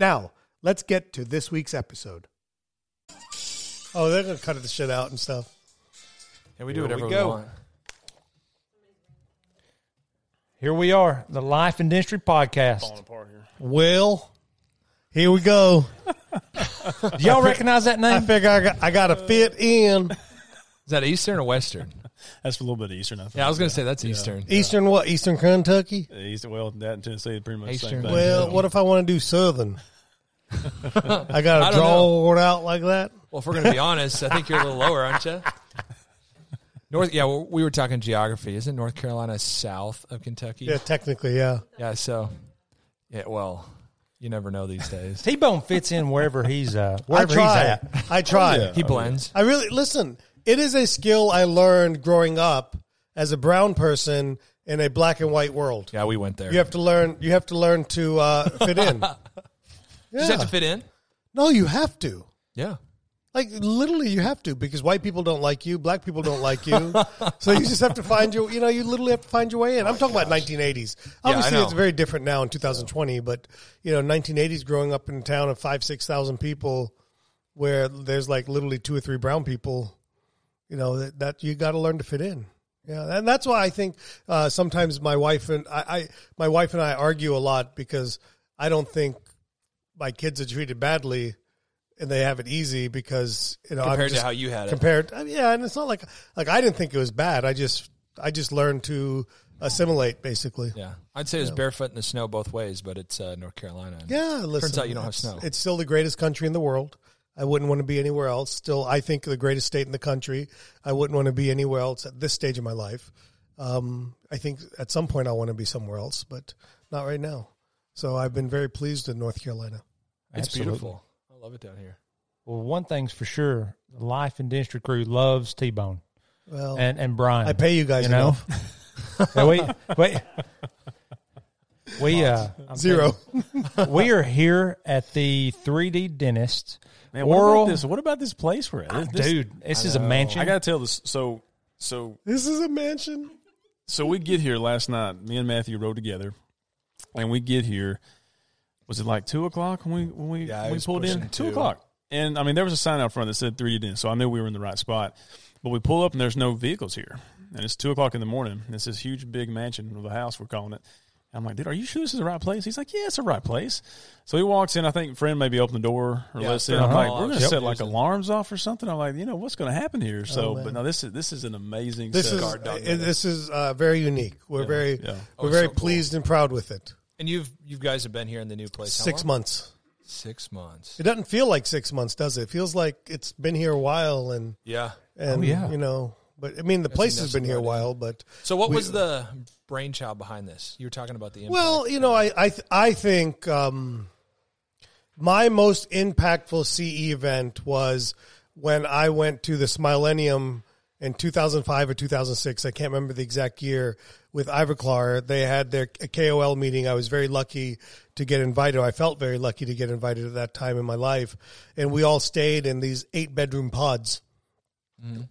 Now, let's get to this week's episode. Oh, they're going to cut the shit out and stuff. Yeah, we do Here whatever we we, go. want. Here we are, the Life and Dentistry Podcast. apart here. Well, here we go. Do y'all recognize that I name? figure I got, I got to fit in. Is that Eastern or Western? That's a little bit of eastern. I think. Yeah, I was going to say that's Eastern. Eastern what? Eastern Kentucky? Yeah, Eastern. Well, that and Tennessee is pretty much the Eastern. same thing. Well, what if I want to do Southern? I got to don't draw it out like that. Well, if we're going to be honest, I think you're a little lower, aren't you? North, yeah, well, we were talking geography. Isn't North Carolina south of Kentucky? Yeah, technically, yeah. Yeah, so, yeah, well, you never know these days. T Bone fits in wherever he's uh, I wherever he's try. at. I try. yeah. He blends. I really listen. It is a skill I learned growing up as a brown person in a black and white world. Yeah, we went there. You have to learn. You have to learn to uh, fit in. You just have to fit in? No, you have to. Yeah. Like literally, you have to because white people don't like you, black people don't like you, so you just have to find your. You know, you literally have to find your way in. I'm talking about 1980s. Obviously, know. it's very different now in 2020, but you know, 1980s, growing up in a town of five, six thousand people, where there's like literally two or three brown people, you know, that, that you got to learn to fit in. Yeah, and that's why I think uh, sometimes my wife and I, I, my wife and I argue a lot because I don't think my kids are treated badly and they have it easy because you know I'm Compared to how you had it. compared. I mean, yeah, and it's not like like I didn't think it was bad. I just I just learned to assimilate basically. Yeah. I'd say it was barefoot in the snow both ways, but it's uh, North Carolina. Yeah, listen. Turns out you don't have snow. It's still the greatest country in the world. I wouldn't want to be anywhere else. Still, I think the greatest state in the country. I wouldn't want to be anywhere else at this stage of my life. Um, I think at some point I want to be somewhere else, but not right now. So I've been very pleased in North Carolina. It's Absolutely. beautiful. I love it down here. Well, one thing's for sure: the Life and Dentistry crew loves T Bone Well, and and Brian. I pay you guys you know? enough. Yeah, we wait. We uh, I'm Zero. telling we are here at the 3D Dentist. Man, what Oral- about this? What about this place we're at? This- this- Dude, this is a mansion. I gotta tell this. So, so, This is a mansion. so we get here last night. Me and Matthew rode together, and we get here. Was it like two o'clock when we when we, Yeah, it when we was pulled in? pushing Two two. o'clock. And I mean, there was a sign out front that said 3D Dentist, so I knew we were in the right spot. But we pull up and there's no vehicles here, and it's two o'clock in the morning. And it's this huge, big mansion of a house we're calling it. I'm like, dude, are you sure this is the right place? He's like, yeah, it's the right place. So he walks in. I think friend maybe opened the door or Yeah, let us I'm the like, we're gonna Yep. set like alarms off or something. I'm like, you know, what's gonna happen here? So, man. but no, this is this is an amazing. This is setup. uh, this is uh, very unique. We're very yeah. Oh, we're very so cool. pleased and proud with it. And you've you guys have been here in the new place how Six long? months. Six months. It doesn't feel like six months, does it? It feels like it's been here a while, and Yeah. and Oh, yeah. you know. But I mean, the place has been here a while. But So what We- was the brainchild behind this? You were talking about the impact. well, you know, I I th- I think um, my most impactful CE event was when I went to the Smillennium in 2005 or 2006. I can't remember the exact year with Ivoclar. They had their KOL meeting. I was very lucky to get invited. I felt very lucky to get invited at that time in my life. And we all stayed in these eight bedroom pods.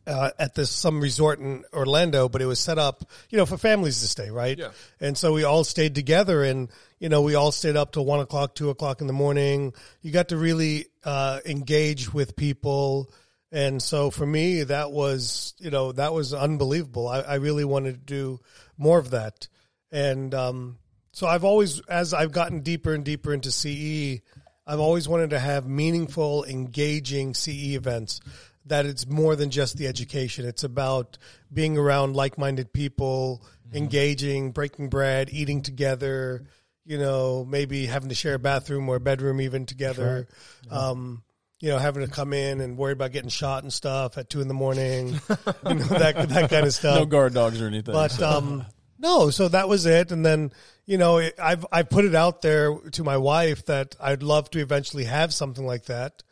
Uh, at this some resort in Orlando, but it was set up, you know, for families to stay, right? Yeah. And so we all stayed together, and you know, we all stayed up till one o'clock, two o'clock in the morning. You got to really uh, engage with people, and so for me, that was, you know, that was unbelievable. I, I really wanted to do more of that, and um, so I've always, as I've gotten deeper and deeper into CE, I've always wanted to have meaningful, engaging CE events. That it's more than just the education. It's about being around like-minded people, engaging, breaking bread, eating together. You know, maybe having to share a bathroom or a bedroom even together. Um, you know, having to come in and worry about getting shot and stuff at two in the morning. you know, that that kind of stuff. no guard dogs or anything. But so. um, no, so that was it. And then you know, it, I've I put it out there to my wife that I'd love to eventually have something like that.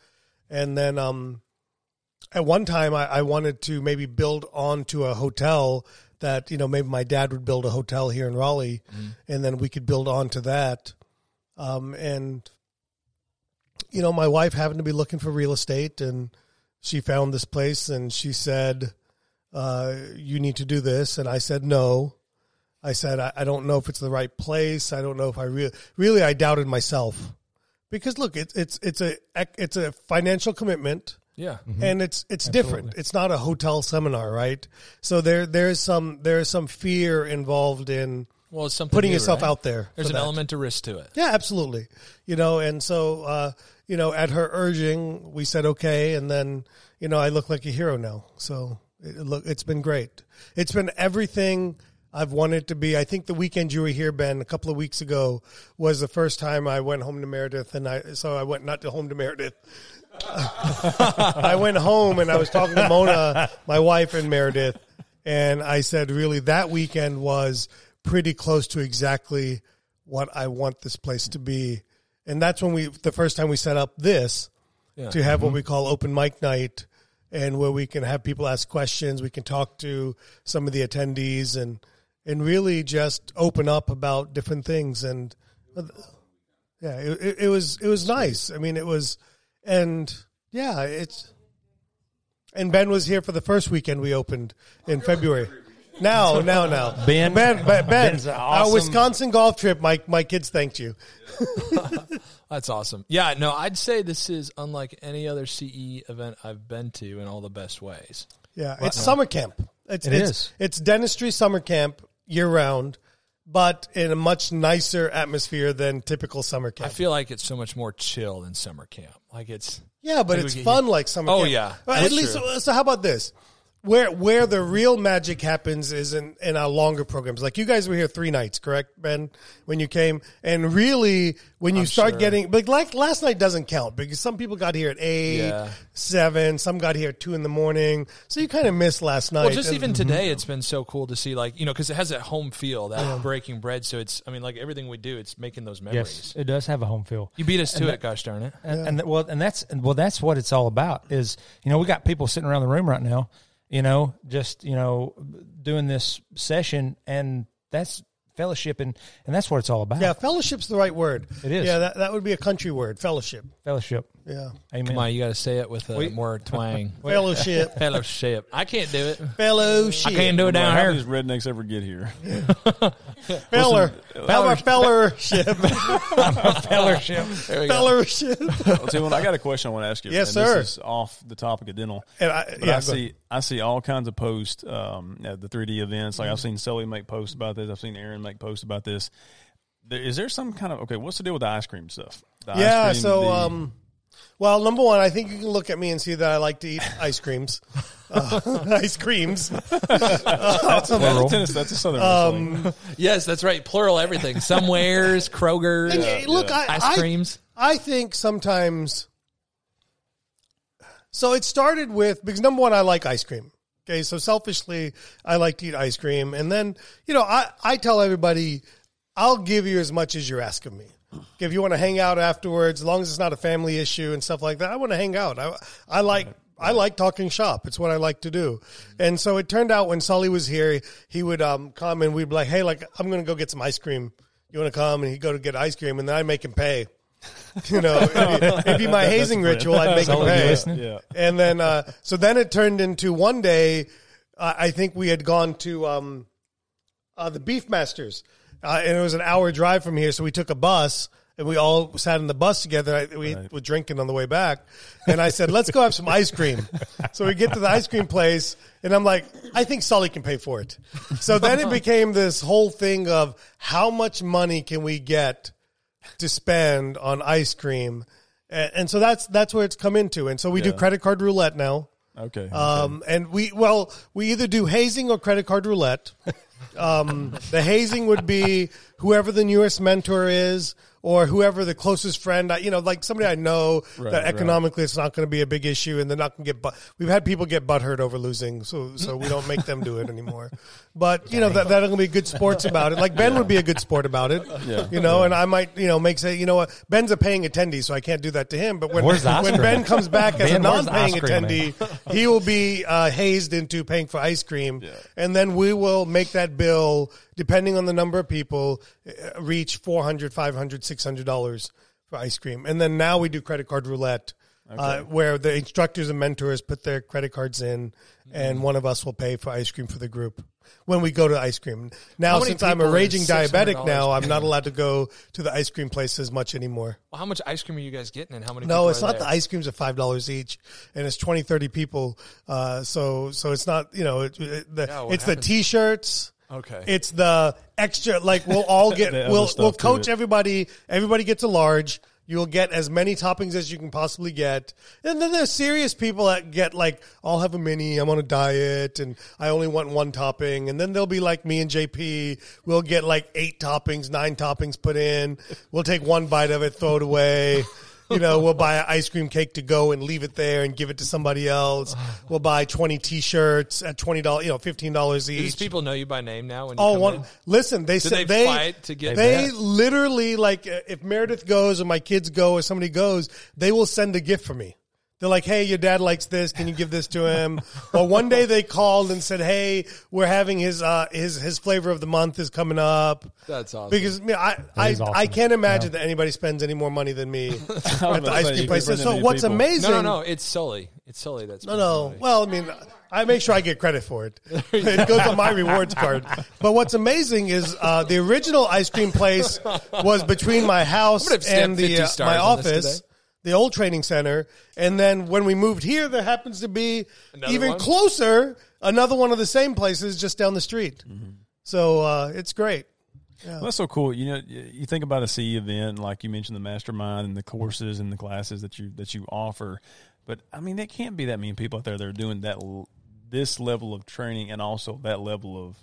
And then um, at one time, I, I wanted to maybe build onto a hotel that you know maybe my dad would build a hotel here in Raleigh, and then we could build onto that. Um, and you know, my wife happened to be looking for real estate, and she found this place, and she said, uh, "You need to do this," and I said, "No." I said, I, I don't know if it's the right place. I don't know if I really, really, I doubted myself because look, it's it's it's a it's a financial commitment Yeah. and it's it's different. It's not a hotel seminar, right? So there there's some there's some fear involved in Well, it's something putting new, yourself right? out there. There's an that. element of risk to it. Yeah, absolutely. You know, and so uh, you know, at her urging, we said okay, and then you know, I look like a hero now. So it, look, it's been great. It's been everything I've wanted to be. I think the weekend you were here, Ben, a couple of weeks ago, was the first time I went home to Meredith, and I so I went not to home to Meredith. I went home and I was talking to Mona, my wife, and Meredith, and I said, really, that weekend was pretty close to exactly what I want this place to be. And that's when we, the first time we set up this Yeah. to have what we call open mic night and where we can have people ask questions. We can talk to some of the attendees and, and really just open up about different things. And uh, yeah, it, it was, it was nice. I mean, it was, and yeah, it's, and Ben was here for the first weekend we opened in February. Now, now, now. Ben- Ben, Ben, ben Ben's our. Wisconsin golf trip. My my kids thanked you. That's awesome. Yeah, no, I'd say this is unlike any other CE event I've been to in all the best ways. Yeah, it's summer camp. It's It it's, is. it's dentistry summer camp year round, but in a much nicer atmosphere than typical summer camp. I feel like it's so much more chill than summer camp. Like it's yeah, but it's fun you- like summer Oh, camp. yeah. At least true. so how about this? Where where the real magic happens is in, in our longer programs. Like you guys were here three nights, correct, Ben? When you came, and really when you start sure. getting, but like last night doesn't count because some people got here at eight, Yeah. seven, some got here at two in the morning, so you kind of missed last night. well, just And- even mhm. today, it's been so cool to see like you know because it has that home feel, that breaking bread. So it's I mean like everything we do, it's making those memories. Yes, it does have a home feel. You beat us to it, gosh darn it. and, and well, and that's well, that's what it's all about. Is you know we got people sitting around the room right now, you know, just you know doing this session, and that's fellowship, and and that's what it's all about. Yeah, fellowship's the right word. It is. Yeah, that, that would be a country word. Fellowship. fellowship. Yeah. Amen. Come on, you got to say it with a more twang. Fellowship. Fellowship. I can't do it. Fellowship. I can't do it down How here. these rednecks ever get here? Feller. How about fellowship? fellowship. There we go. fellowship. Well, Tim, I got a question I want to ask you. Yes, and sir. This is off the topic of dental. And I, But yeah, I see I see all kinds of posts um, at the 3D events. Like I've seen Sully make posts about this. I've seen Aaron make posts about this. There, is there some kind of okay? What's the deal with the ice cream stuff? The yeah. cream, So, the- um, well, number one, I think you can look at me and see that I like to eat ice creams. Uh, ice creams. that's, a tennis, that's a southern Um. Yes, that's right. Plural everything. Somewheres, Kroger's, And, uh, look, I, ice I- creams. I think sometimes. So it started with because number one, I like ice cream. Okay, so selfishly, I like to eat ice cream, and then you know, I I tell everybody, I'll give you as much as you're asking me. If you want to hang out afterwards, as long as it's not a family issue and stuff like that, I want to hang out. I I like. I like talking shop. It's what I like to do. And so it turned out when Sully was here, he would um, come and we'd be like, hey, like, I'm going to go get some ice cream. You want to come? And he'd go to get ice cream and then I'd make him pay. You know, it'd be, it'd be my hazing ritual. I'd make him Sully, you pay. Yeah. And then, uh, so then it turned into one day, uh, I think we had gone to um, uh, the Beefmasters, uh, and it was an hour drive from here. So we took a bus, and we all sat in the bus together. I, we were drinking on the way back, and I said, "Let's go have some ice cream." so we get to the ice cream place, and I'm like, "I think Sully can pay for it." So then it became this whole thing of how much money can we get to spend on ice cream. and, and so that's that's where it's come into. And so we do credit card roulette now. Okay. Um, and we well, we either do hazing or credit card roulette. Um, the hazing would be whoever the newest mentor is, or whoever the closest friend. I- You know, like somebody I know Right, that right. economically it's not going to be a big issue, and they're not going to get. But we've had people get butthurt over losing, so so we don't make them do it anymore. But you know that that'll be good sports about it. Like Ben would be a good sport about it. Yeah. You know, and I might you know make say you know what Ben's a paying attendee, so I can't do that to him. But when Where's when? Ben comes back as a Ben, where's non-paying man? attendee, he will be uh, hazed into paying for ice cream, and then we will make that bill depending on the number of people uh, reach 400 500 600 dollars for ice cream and then now we do credit card roulette uh, where the instructors and mentors put their credit cards in and one of us will pay for ice cream for the group when we go to ice cream now since i'm a raging diabetic now i'm not allowed to go to the ice cream place as much anymore Well, how much ice cream are you guys getting, and how many? no, it's not. there? The ice creams are five dollars each, and it's 20, 30 people. Uh, so so it's not. You know, it, it, the, Yeah, it's the t-shirts. Okay. It's the extra. Like we'll all get. We'll we'll coach everybody. Everybody gets a large. You'll get as many toppings as you can possibly get. And then there's serious people that get like, I'll have a mini, I'm on a diet, and I only want one topping. And then there'll be like me and JP, we'll get like eight toppings, nine toppings put in. We'll take one bite of it, throw it away. You know, we'll buy an ice cream cake to go and leave it there and give it to somebody else. We'll buy 20 t-shirts at $20, you know, $15 Do these people know you by name now? When you Oh, one. Listen, they Do said they, they fight to get? they literally like if Meredith goes or my kids go or somebody goes, they will send a gift for me. They're like, "Hey, your dad likes this. Can you give this to him?" or one day they called and said, "Hey, we're having his uh, his his flavor of the month is coming up." That's awesome. Because I, mean, I I, awesome. I can't imagine that anybody spends any more money than me at the ice cream place. So what's people. amazing? no, no, no. It's Sully. It's Sully. That's No, no. Well, I mean, I make sure I get credit for it. It goes on my rewards card. But what's amazing is uh, the original ice cream place was between my house I'm gonna stamp and the uh, stars my on this office, today. The old training center. And then when we moved here, there happens to be Another even one? closer another one of the same places just down the street. Mm-hmm. So uh, it's great. Well, that's so cool. You know, you think about a CE event, like you mentioned the mastermind and the courses and the classes that you that you offer, but I mean, there can't be that many people out there that are doing that this level of training and also that level of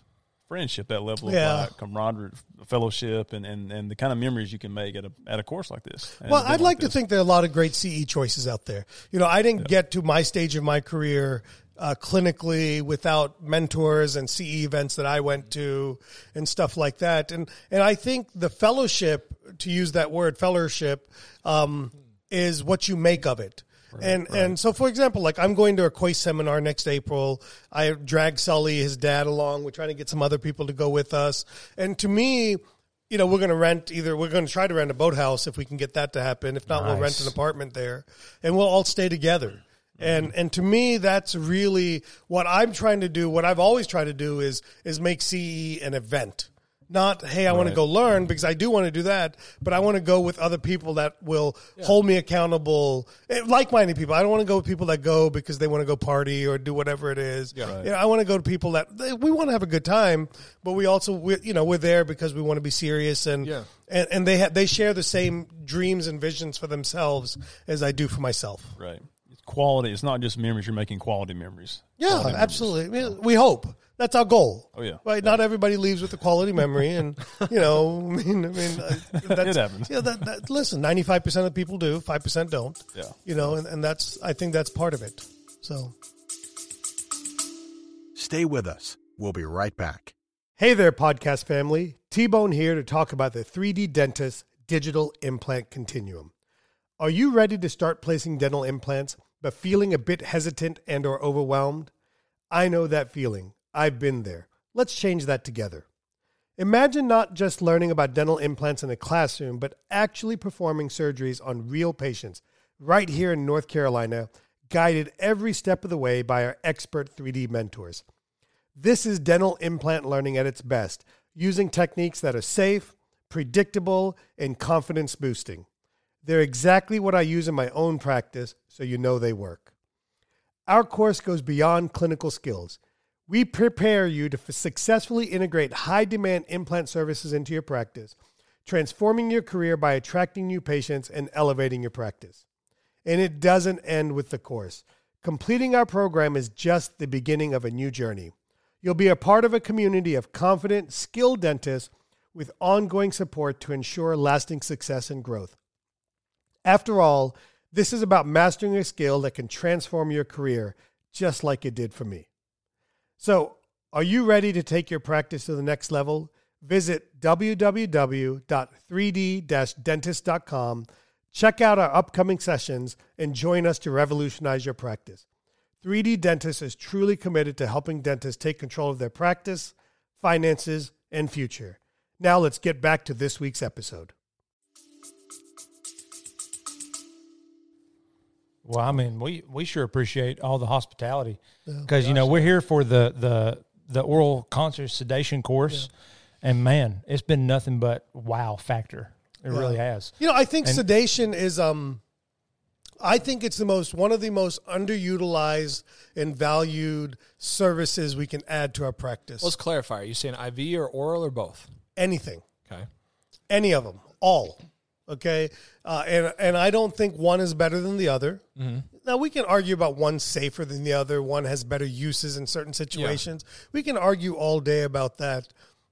friendship, that level Yeah. of like camaraderie, fellowship, and, and, and the kind of memories you can make at a at a course like this. Well, I'd like to think there are a lot of great CE choices out there. You know, I didn't get to my stage of my career uh, clinically without mentors and CE events that I went to and stuff like that. And and I think the fellowship, to use that word, fellowship, um, is what you make of it. And and so, for example, like I'm going to a Kois seminar next April. I drag Sully, his dad, along. We're trying to get some other people to go with us. And to me, you know, we're going to rent either we're going to try to rent a boathouse if we can get that to happen. If not, we'll rent an apartment there, and we'll all stay together. Mm-hmm. And and to me, that's really what I'm trying to do. What I've always tried to do is is make CE an event. Not hey, I want to go learn because I do want to do that, but I want to go with other people that will hold me accountable, eh, like-minded people. I don't want to go with people that go because they want to go party or do whatever it is. Yeah. You know, I want to go to people that they, we want to have a good time, but we also we, you know we're there because we want to be serious and Yeah. and, and they ha- they share the same dreams and visions for themselves as I do for myself. right. It's quality. It's not just memories. You're making quality memories. Yeah, Quality absolutely. Mean, we hope that's our goal. Oh, yeah. right. Not everybody leaves with a quality memory, and you know, I mean, I mean, uh, that's, It happens. Yeah, that, that listen, ninety five percent of people do, five percent don't. Yeah. you know, and, and that's I think that's part of it. So, Stay with us. We'll be right back. hey there, podcast family. T Bone here to talk about the 3D Dentist Digital Implant Continuum. Are you ready to start placing dental implants, but feeling a bit hesitant and or overwhelmed? I know that feeling. I've been there. Let's change that together. Imagine not just learning about dental implants in a classroom, but actually performing surgeries on real patients right here in North Carolina, guided every step of the way by our expert 3D mentors. This is dental implant learning at its best, using techniques that are safe, predictable, and confidence boosting. They're exactly what I use in my own practice, so you know they work. Our course goes beyond clinical skills. We prepare you to successfully integrate high demand implant services into your practice, transforming your career by attracting new patients and elevating your practice. And it doesn't end with the course. Completing our program is just the beginning of a new journey. You'll be a part of a community of confident, skilled dentists with ongoing support to ensure lasting success and growth. After all, this is about mastering a skill that can transform your career, just like it did for me. So, are you ready to take your practice to the next level? Visit www.3d-dentist.com, check out our upcoming sessions, and join us to revolutionize your practice. 3D Dentist is truly committed to helping dentists take control of their practice, finances, and future. Now let's get back to this week's episode. Well, I mean, we we sure appreciate all the hospitality because you know we're here for the the the oral conscious sedation course, and man, it's been nothing but wow factor. It really has. You know, I think And- sedation is um I think it's the most one of the most underutilized and valued services we can add to our practice. Let's clarify. Are you saying IV or oral or both? Anything. Okay. any of them, all. Okay, uh, and and I don't think one is better than the other. Now we can argue about one safer than the other. One has better uses in certain situations. We can argue all day about that.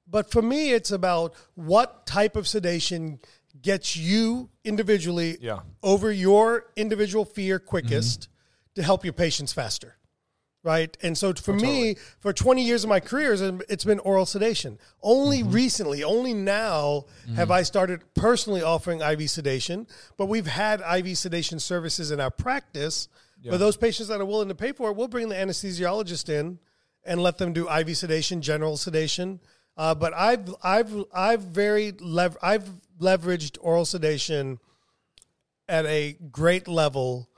But for me, it's about what type of sedation gets you individually Yeah. over your individual fear quickest to help your patients faster right? And so for me, for 20 years of my career, it's- it's been oral sedation. Only recently, only now have I started personally offering IV sedation, but we've had IV sedation services in our practice. For those patients that are willing to pay for it, we'll bring the anesthesiologist in and let them do IV sedation, general sedation. Uh, but I've I've I've very lev- I've leveraged oral sedation at a great level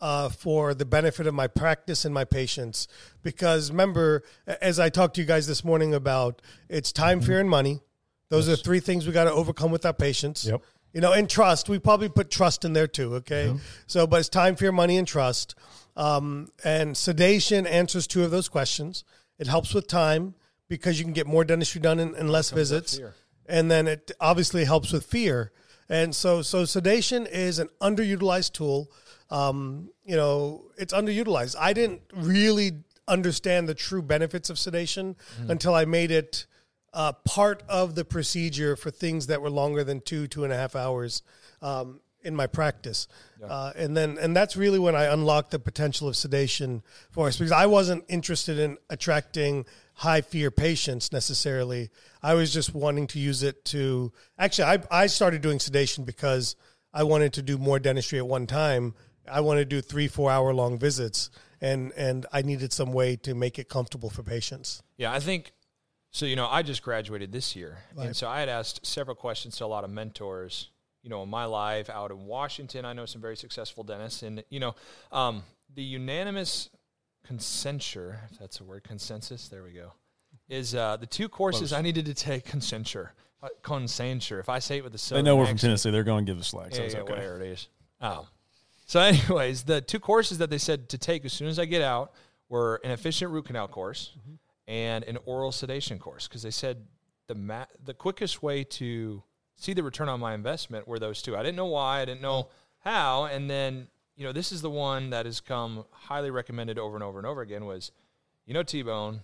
uh, for the benefit of my practice and my patients. Because remember, as I talked to you guys this morning about, it's time, Mm-hmm. fear, and money. Those are three things we got to overcome with our patients. Yep. You know, and trust. We probably put trust in there too. Okay. So, but it's time, fear, money, and trust. Um, and sedation answers two of those questions. It helps with time because you can get more dentistry done in, in less visits and then it obviously helps with fear. And so, so sedation is an underutilized tool. Um, you know, it's underutilized. I didn't really understand the true benefits of sedation until I made it uh, part of the procedure for things that were longer than two, two and a half hours um, in my practice. Uh, and then, and that's really when I unlocked the potential of sedation for us because I wasn't interested in attracting high fear patients necessarily. I was just wanting to use it to actually, I, I started doing sedation because I wanted to do more dentistry at one time. I wanted to do three, four hour long visits, and and I needed some way to make it comfortable for patients. Yeah, I think so. You know, I just graduated this year, and so I had asked several questions to a lot of mentors. You know, in my life out in Washington, I know some very successful dentists, and you know, um, the unanimous consensus, if that's a word, consensus. There we go. Is uh, the two courses I needed to take consensus, uh, consensus. If I say it with a They southern know we're from Tennessee. They're going to give us slack. So yeah, it's yeah, okay. whatever it is. Oh. So, anyways, the two courses that they said to take as soon as I get out were an efficient root canal course and an oral sedation course because they said the ma- the quickest way to see the return on my investment were those two. I didn't know why, I didn't know how, and then you know this is the one that has come highly recommended over and over and over again was, you know T Bone,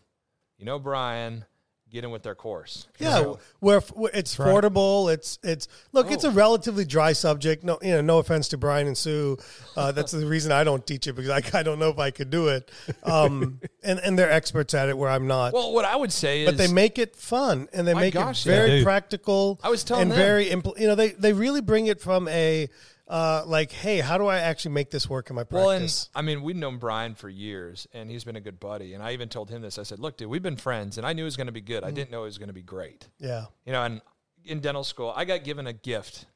you know Brian, get in with their course. Yeah, where, where it's affordable. It's it's look, it's a relatively dry subject. No, you know, no offense to Brian and Sue. Uh, that's the reason I don't teach it because I, I don't know if I could do it. Um, and and they're experts at it where I'm not. Well, what I would say is, but they make it fun and they make gosh, it very do. practical. I was telling and them. very impl- you know they they really bring it from a uh, like hey how do I actually make this work in my Well, and practice? I mean, we've known Brian for years, and he's been a good buddy. And I even told him this. I said, "Look, dude, we've been friends, and I knew it was going to be good. Mm. I didn't know it was going to be great. yeah, You know." And in dental school, I got given a gift.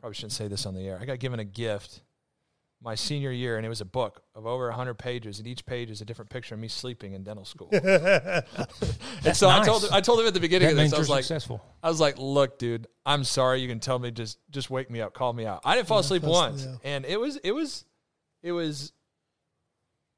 Probably shouldn't say this on the air. I got given a gift my senior year, and it was a book of over hundred pages, and each page is a different picture of me sleeping in dental school. and so I nice. told I told him at the beginning That of this, I was like, successful. I was like, "Look, dude, I'm sorry. You can tell me just just wake me up, call me out." I didn't fall asleep once, asleep, and it was it was it was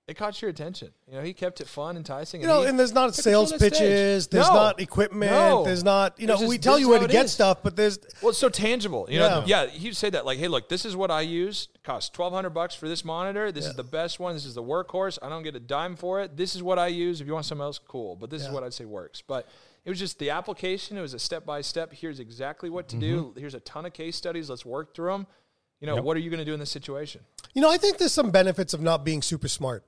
it caught your attention. You know, he kept it fun, enticing. You know, he and there's not took it to sales pitches. There's No. not equipment. No. There's not, you know, just, we tell you where to get is. stuff, but there's, Well, it's so tangible. You know, Yeah. yeah. He'd say that like, "Hey, look, this is what I use. It costs twelve hundred bucks for this monitor. This is the best one. This is the workhorse. I don't get a dime for it. This is what I use. If you want something else, cool. But this is what I'd say works. But it was just the application. It was a step by step. Here's exactly what to do. Mm-hmm. Here's a ton of case studies. Let's work through them. You know, what are you going to do in this situation? you know, I think there's some benefits of not being super smart,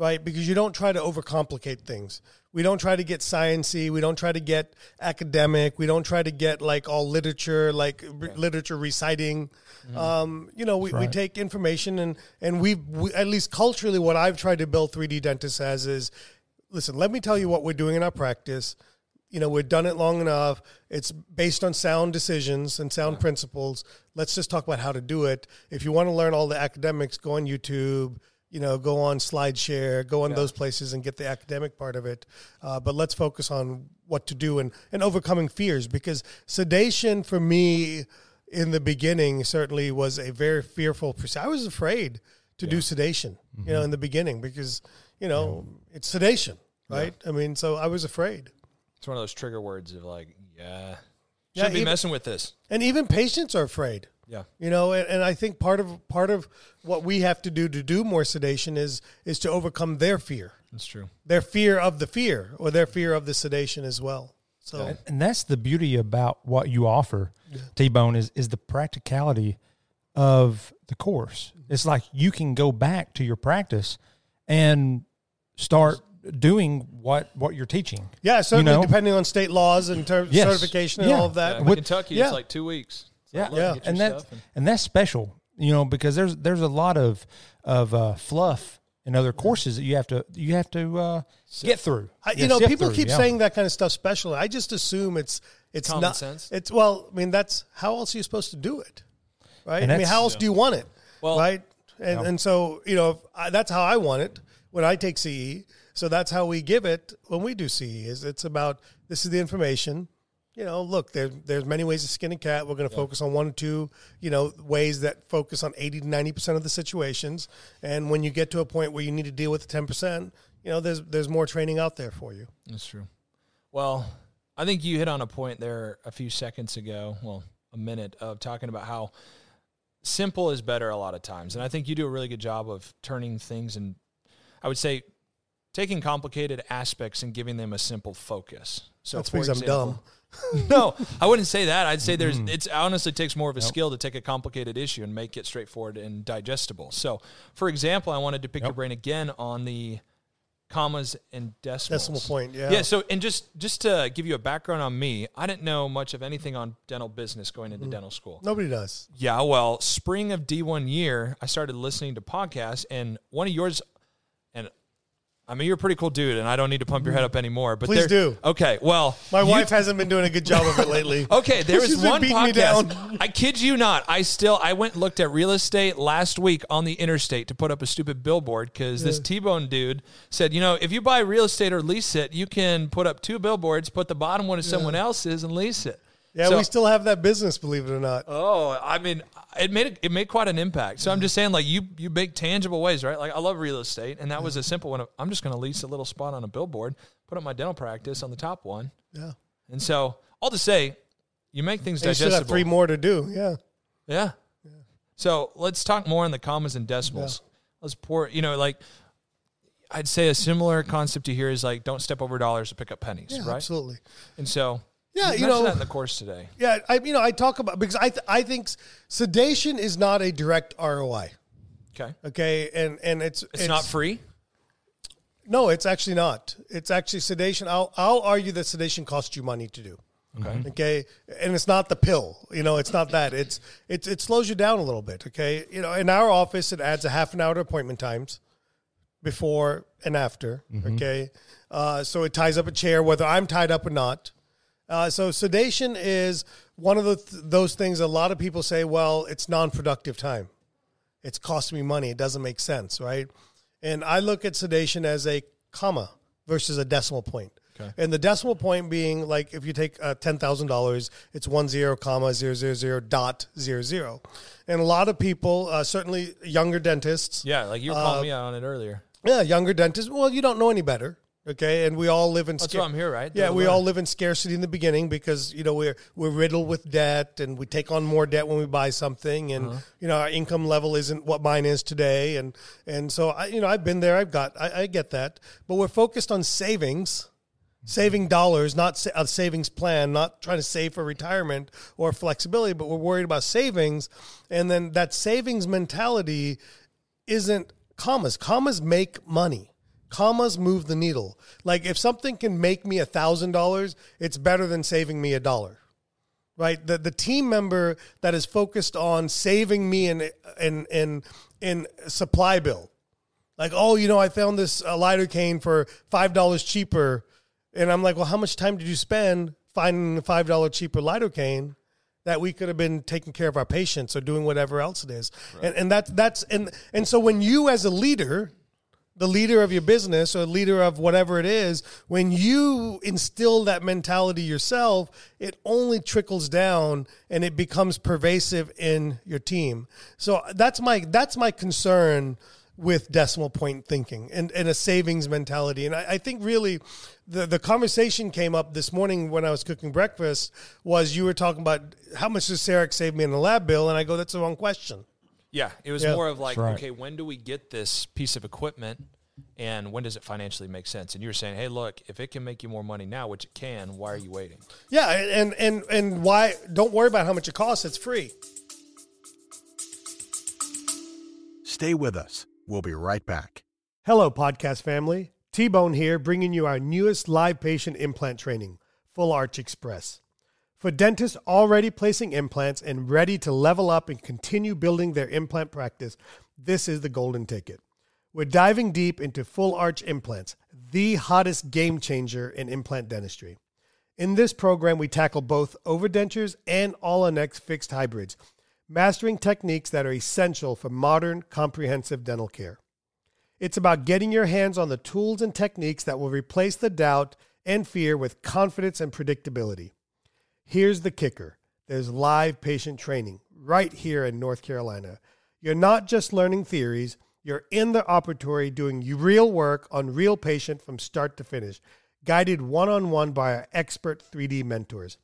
right? Because you don't try to overcomplicate things. We don't try to get sciency. We don't try to get academic. We don't try to get like all literature, like re- literature reciting. Um, you know, we, we take information and and we've we, at least culturally, what I've tried to build 3D dentists as is, listen, let me tell you what we're doing in our practice. You know, we've done it long enough. It's based on sound decisions and sound principles. Let's just talk about how to do it. If you want to learn all the academics, go on YouTube. You know, go on SlideShare, go on those places and get the academic part of it. Uh, but let's focus on what to do and, and overcoming fears because sedation for me in the beginning certainly was a very fearful procedure. I was afraid to do sedation, you know, in the beginning because, you know, it's sedation, right? I mean, so I was afraid. It's one of those trigger words of like, yeah, Yeah, shouldn't be even- messing with this. And even patients are afraid. Yeah. You know, and, and I think part of part of what we have to do to do more sedation is is to overcome their fear, That's true. their fear of the fear, or their fear of the sedation as well. So And, and that's the beauty about what you offer, T Bone, is is the practicality of the course. It's like you can go back to your practice and start doing what what you're teaching. yeah, certainly know? depending on state laws and ter- Yes. certification and Yeah. all of that. Yeah, in With- Kentucky, yeah. it's like two weeks. So Yeah, Yeah. and that's and- and that's special, you know, because there's there's a lot of of uh, fluff in other courses that you have to you have to uh, get through. I, Yeah, you know, people through, keep yeah. saying that kind of stuff special. I just assume it's it's Common not sense. It's well, I mean, that's how else are you supposed to do it, right? And I mean, how else do you want it, Well- right? And and so you know, if I, that's how I want it when I take CE. So that's how we give it when we do CE. Is it's about this is the information. You know, look, there, there's many ways to skin a cat. We're going to focus on one or two, you know, ways that focus on 80 to 90% of the situations. And when you get to a point where you need to deal with the 10%, you know, there's, there's more training out there for you. That's true. Well, I think you hit on a point there a few seconds ago, well, a minute of talking about how simple is better a lot of times. And I think you do a really good job of turning things and I would say taking complicated aspects and giving them a simple focus. So That's because I'm dumb. no, I wouldn't say that. I'd say there's Mm-hmm. it's honestly takes more of a skill to take a complicated issue and make it straightforward and digestible. So, for example, I wanted to pick your brain again on the commas and decimals. Decimal point, yeah. Yeah. So, and just just to give you a background on me, I didn't know much of anything on dental business going into dental school. Nobody does. Yeah, well, spring of D1 year, I started listening to podcasts, and one of yours, I mean, you're a pretty cool dude, and I don't need to pump your head up anymore. But Please there- do. Okay, well, My wife hasn't been doing a good job of it lately. Okay, there was one podcast. down. I kid you not. I still I went and looked at real estate last week on the interstate to put up a stupid billboard because this T-bone dude said, you know, if you buy real estate or lease it, you can put up two billboards, put the bottom one as someone else's, and lease it. Yeah, So- we still have that business, believe it or not. Oh, I mean, it made it made quite an impact. So I'm just saying, like you you make tangible ways, right? Like I love real estate, and that was a simple one. Of, I'm just going to lease a little spot on a billboard, put up my dental practice on the top one, Yeah. and so all to say, you make things And you still digestible. got three more to do. Yeah. Yeah. So let's talk more on the commas and decimals. Let's pour, you know, like I'd say a similar concept to here is like don't step over dollars to pick up pennies, Yeah, right? absolutely. And so Yeah, you mentioned know- that in the course today. Yeah, I you know I talk about because I th- I think sedation is not a direct ROI. Okay. Okay, and and it's It's, not free. No, it's actually not. It's actually sedation. I'll I'll argue that sedation costs you money to do. Okay. Okay, and it's not the pill. You know, it's not that. It's it's it slows you down a little bit. Okay, you know, in our office, it adds a half an hour to appointment times before and after. Okay, uh, so it ties up a chair whether I'm tied up or not. Uh, so sedation is one of the th- those things. A lot of people say, well, it's non-productive time. It's costing me money. It doesn't make sense, right? And I look at sedation as a comma versus a decimal point. Okay. And the decimal point being like if you take uh, ten thousand dollars, it's one zero comma zero zero zero dot zero zero. And a lot of people, uh, certainly younger dentists, Yeah, like you were calling me out on it earlier. Yeah, younger dentists. Well, you don't know any better. Okay, and we all live in. That's why I'm here, right? Yeah, we all live in scarcity in the beginning because you know we're we're riddled with debt and we take on more debt when we buy something, and Uh-huh. you know our income level isn't what mine is today, and and so I you know I've been there, I've got I, I get that, but we're focused on savings, saving dollars, not a savings plan, not trying to save for retirement or flexibility, but we're worried about savings, and then that savings mentality isn't commas. Commas make money. Commas move the needle. Like if something can make me a thousand dollars, it's better than saving me a dollar. Right? The the team member that is focused on saving me in in in in supply bill. Like, oh, you know, I found this uh, lidocaine for five dollars cheaper, and I'm like, well, how much time did you spend finding the five dollar cheaper lidocaine? that we could have been taking care of our patients or doing whatever else it is. And and that's that's and and so when you as a leader, the leader of your business or leader of whatever it is, when you instill that mentality yourself, it only trickles down and it becomes pervasive in your team. So that's my that's my concern with decimal point thinking and, and a savings mentality. And I, I think really the, the conversation came up this morning when I was cooking breakfast was you were talking about how much does CEREC save me in the lab bill? And I go, that's the wrong question. Yeah, it was Yeah. more of like, right. okay, when do we get this piece of equipment, and when does it financially make sense? And you were saying, hey, look, if it can make you more money now, which it can, why are you waiting? Yeah, and and and why? Don't worry about how much it costs. It's free. Stay with us. We'll be right back. Hello, podcast family. T Bone here, bringing you our newest live patient implant training, Full Arch Express. For dentists already placing implants and ready to level up and continue building their implant practice, this is the golden ticket. We're diving deep into full arch implants, the hottest game changer in implant dentistry. In this program, we tackle both overdentures and All-on-X fixed hybrids, mastering techniques that are essential for modern, comprehensive dental care. It's about getting your hands on the tools and techniques that will replace the doubt and fear with confidence and predictability. Here's the kicker there's live patient training right here in North Carolina. You're not just learning theories, you're in the operatory doing real work on real patient from start to finish, guided one on one by our expert 3D mentors.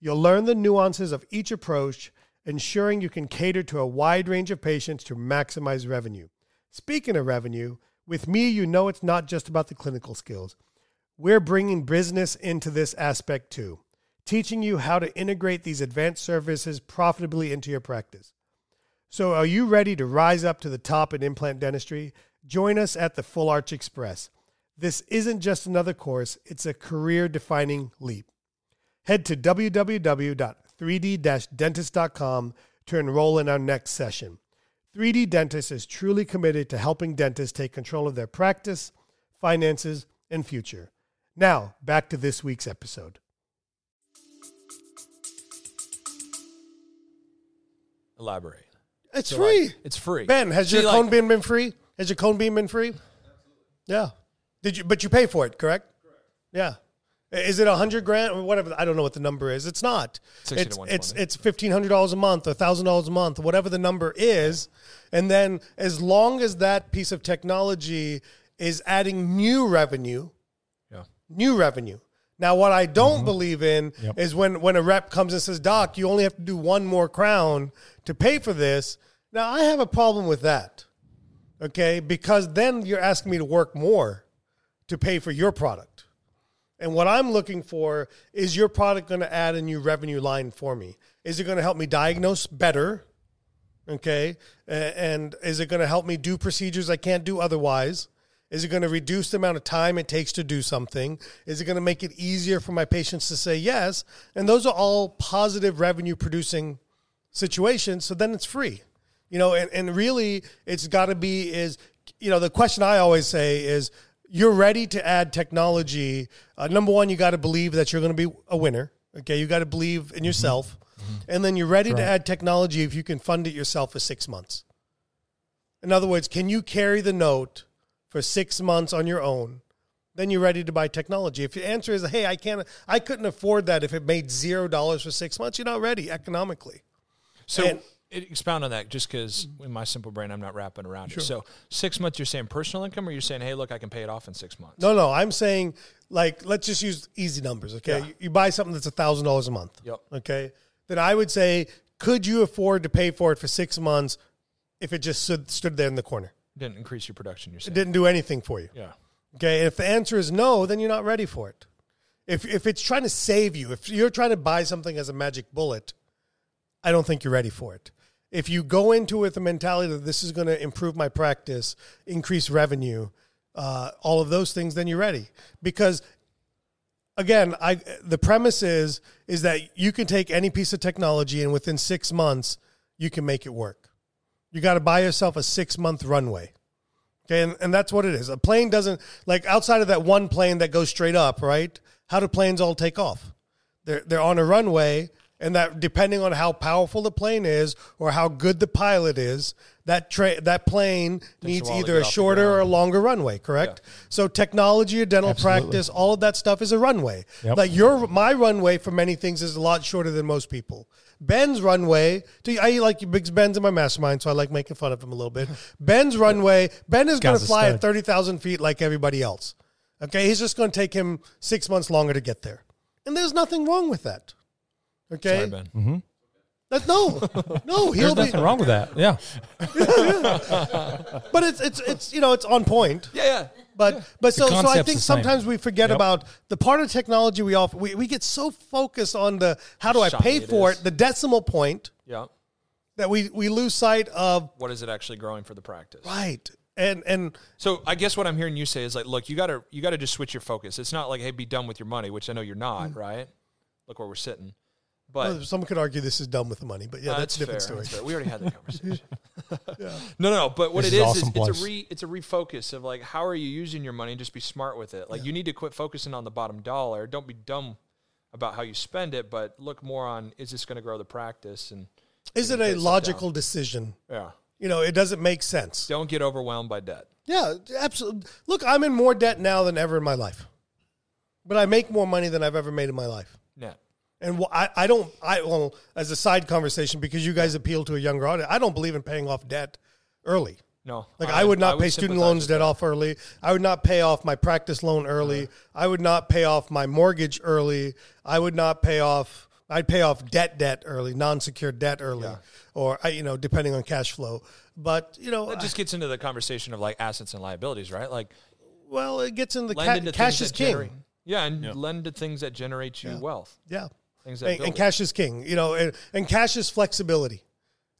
You'll learn the nuances of each approach, ensuring you can cater to a wide range of patients to maximize revenue. Speaking of revenue, with me, you know it's not just about the clinical skills. We're bringing business into this aspect too, teaching you how to integrate these advanced services profitably into your practice. So, are you ready to rise up to the top in implant dentistry? Join us at the Full Arch Express. This isn't just another course, it's a career defining leap. Head to www.3d-dentist.com to enroll in our next session. 3D Dentist is truly committed to helping dentists take control of their practice, finances, and future. Now, back to this week's episode. Elaborate. It's So, free. like, it's free. Ben, has See, your like- cone beam been free? Has your cone beam been free? Yeah. Did you? But you pay for it, correct? Correct. Yeah. Is it a hundred grand or whatever? I don't know what the number is. It's not. 60 to It's it's it's fifteen hundred dollars a month, or thousand dollars a month, whatever the number is, and then as long as that piece of technology is adding new revenue, Yeah. new revenue. Now, what I don't mm-hmm. believe in is when when a rep comes and says, "Doc, you only have to do one more crown to pay for this." Now, I have a problem with that. Okay, because then you're asking me to work more to pay for your product. And what I'm looking for is your product going to add a new revenue line for me? Is it going to help me diagnose better? Okay. And is it going to help me do procedures I can't do otherwise? Is it going to reduce the amount of time it takes to do something? Is it going to make it easier for my patients to say yes? And those are all positive revenue producing situations. So then it's free. You know, and, and really it's got to be is, you know, the question I always say is you're ready to add technology. Uh, number one, you got to believe that you're going to be a winner. Okay. You got to believe in yourself. And then you're ready to add technology if you can fund it yourself for six months. In other words, can you carry the note for six months on your own? Then you're ready to buy technology. If your answer is, "Hey, I can't, I couldn't afford that if it made zero dollars for six months," you're not ready economically. So And- it, expound on that just because in my simple brain I'm not wrapping around it. So six months, you're saying personal income, or you're saying, hey, look, I can pay it off in six months. No, no, I'm saying like let's just use easy numbers. Okay, Yeah. you, you buy something that's a thousand dollars a month. Yep. Okay, then I would say, could you afford to pay for it for six months if it just stood, stood there in the corner? Didn't increase your production. You're It saying, didn't do anything for you. yeah. Okay, if the answer is no, then you're not ready for it. If if it's trying to save you, if you're trying to buy something as a magic bullet, I don't think you're ready for it. If you go into it with the mentality that this is going to improve my practice, increase revenue, uh, all of those things, then you're ready. Because again, I the premise is is that you can take any piece of technology and within six months you can make it work. You got to buy yourself a six month runway. Okay, and, and that's what it is. A plane doesn't like outside of that one plane that goes straight up, right? How do planes all take off? They're they're on a runway, and that depending on how powerful the plane is or how good the pilot is, that tra- that plane needs a either a shorter or a longer runway. Correct. So technology, or dental Absolutely. practice, all of that stuff is a runway. Yep. Like your my runway for many things is a lot shorter than most people. Ben's runway, to- I like Big Ben's in my mastermind, so I like making fun of him a little bit. Ben's runway, Ben is going to fly at stud. 30,000 feet like everybody else. Okay, he's just going to take him six months longer to get there. And there's nothing wrong with that. Okay? Sorry, Ben. Mm-hmm. That, no, no, he'll There's be, nothing wrong with that. Yeah. but it's, it's, it's, you know, it's on point. Yeah, yeah. But but so so I think the same. sometimes we forget Yep. about the part of technology we offer. We, we get so focused on the how do I Shiny pay it for is. it, the decimal point Yeah. that we we lose sight of. What is it actually growing for the practice? Right, and and So I guess what I'm hearing you say is like, look, you gotta you gotta just switch your focus. It's not like, hey, be done with your money, which I know you're not, Mm. right? Look where we're sitting. But well, someone could argue this is done with the money, but yeah, Uh, that's a different fair, story. that's. We already had that conversation. No, no, no. But what This it is is, awesome is it's a re it's a refocus of like how are you using your money and just be smart with it. Like you need to quit focusing on the bottom dollar. Don't be dumb about how you spend it, but look more on is this going to grow the practice and Is it a stuff logical decision? yeah. You know, it doesn't make sense. Don't get overwhelmed by debt. Yeah, absolutely. Look, I'm in more debt now than ever in my life, but I make more money than I've ever made in my life. Net. And wh- I, I don't, I, well, as a side conversation, because you guys appeal to a younger audience, I don't believe in paying off debt early. No. Like I, would not pay student loans debt off early. I would not pay off my practice loan early. I would not pay off my mortgage early. I would not pay off. I'd pay off debt debt early, non-secured debt early, or I- you know, depending on cash flow. But you know, That just gets into the conversation of like assets and liabilities, right? Like well, it gets in the ca- cash is king. generate, yeah, and lend to things that generate you wealth. Yeah, Things that and, and cash is king. You know, and, and cash is flexibility.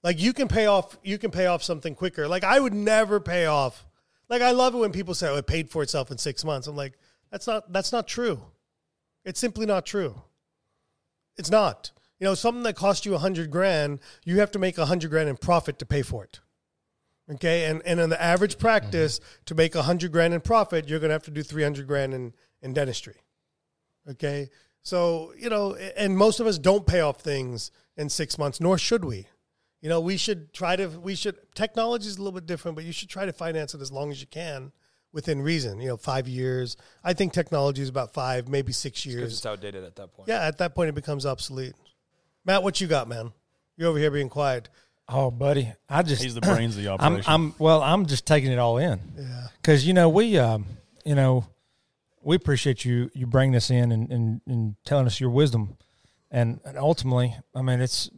Like you can pay off, you can pay off something quicker. Like I would never pay off. Like I love it when people say, "Oh, it paid for itself in six months." I'm like, that's not that's not true. It's simply not true. It's not. You know, something that cost you a hundred grand, you have to make a hundred grand in profit to pay for it. Okay, and and in the average practice, to make a hundred grand in profit, you're going to have to do three hundred grand in in dentistry. Okay. So, you know, and most of us don't pay off things in six months, nor should we. You know, we should try to, we should, technology is a little bit different, but you should try to finance it as long as you can within reason. You know, five years. I think technology is about five, maybe six because years. it's outdated at that point. Yeah, at that point, it becomes obsolete. Matt, what you got, man? You're over here being quiet. Oh, buddy, I just He's the brains of the I'm, operation. I'm well. I'm just taking it all in. Yeah. because you know we, um, you know, we appreciate you you bringing this in and, and, and telling us your wisdom, and, and ultimately, I mean, it's.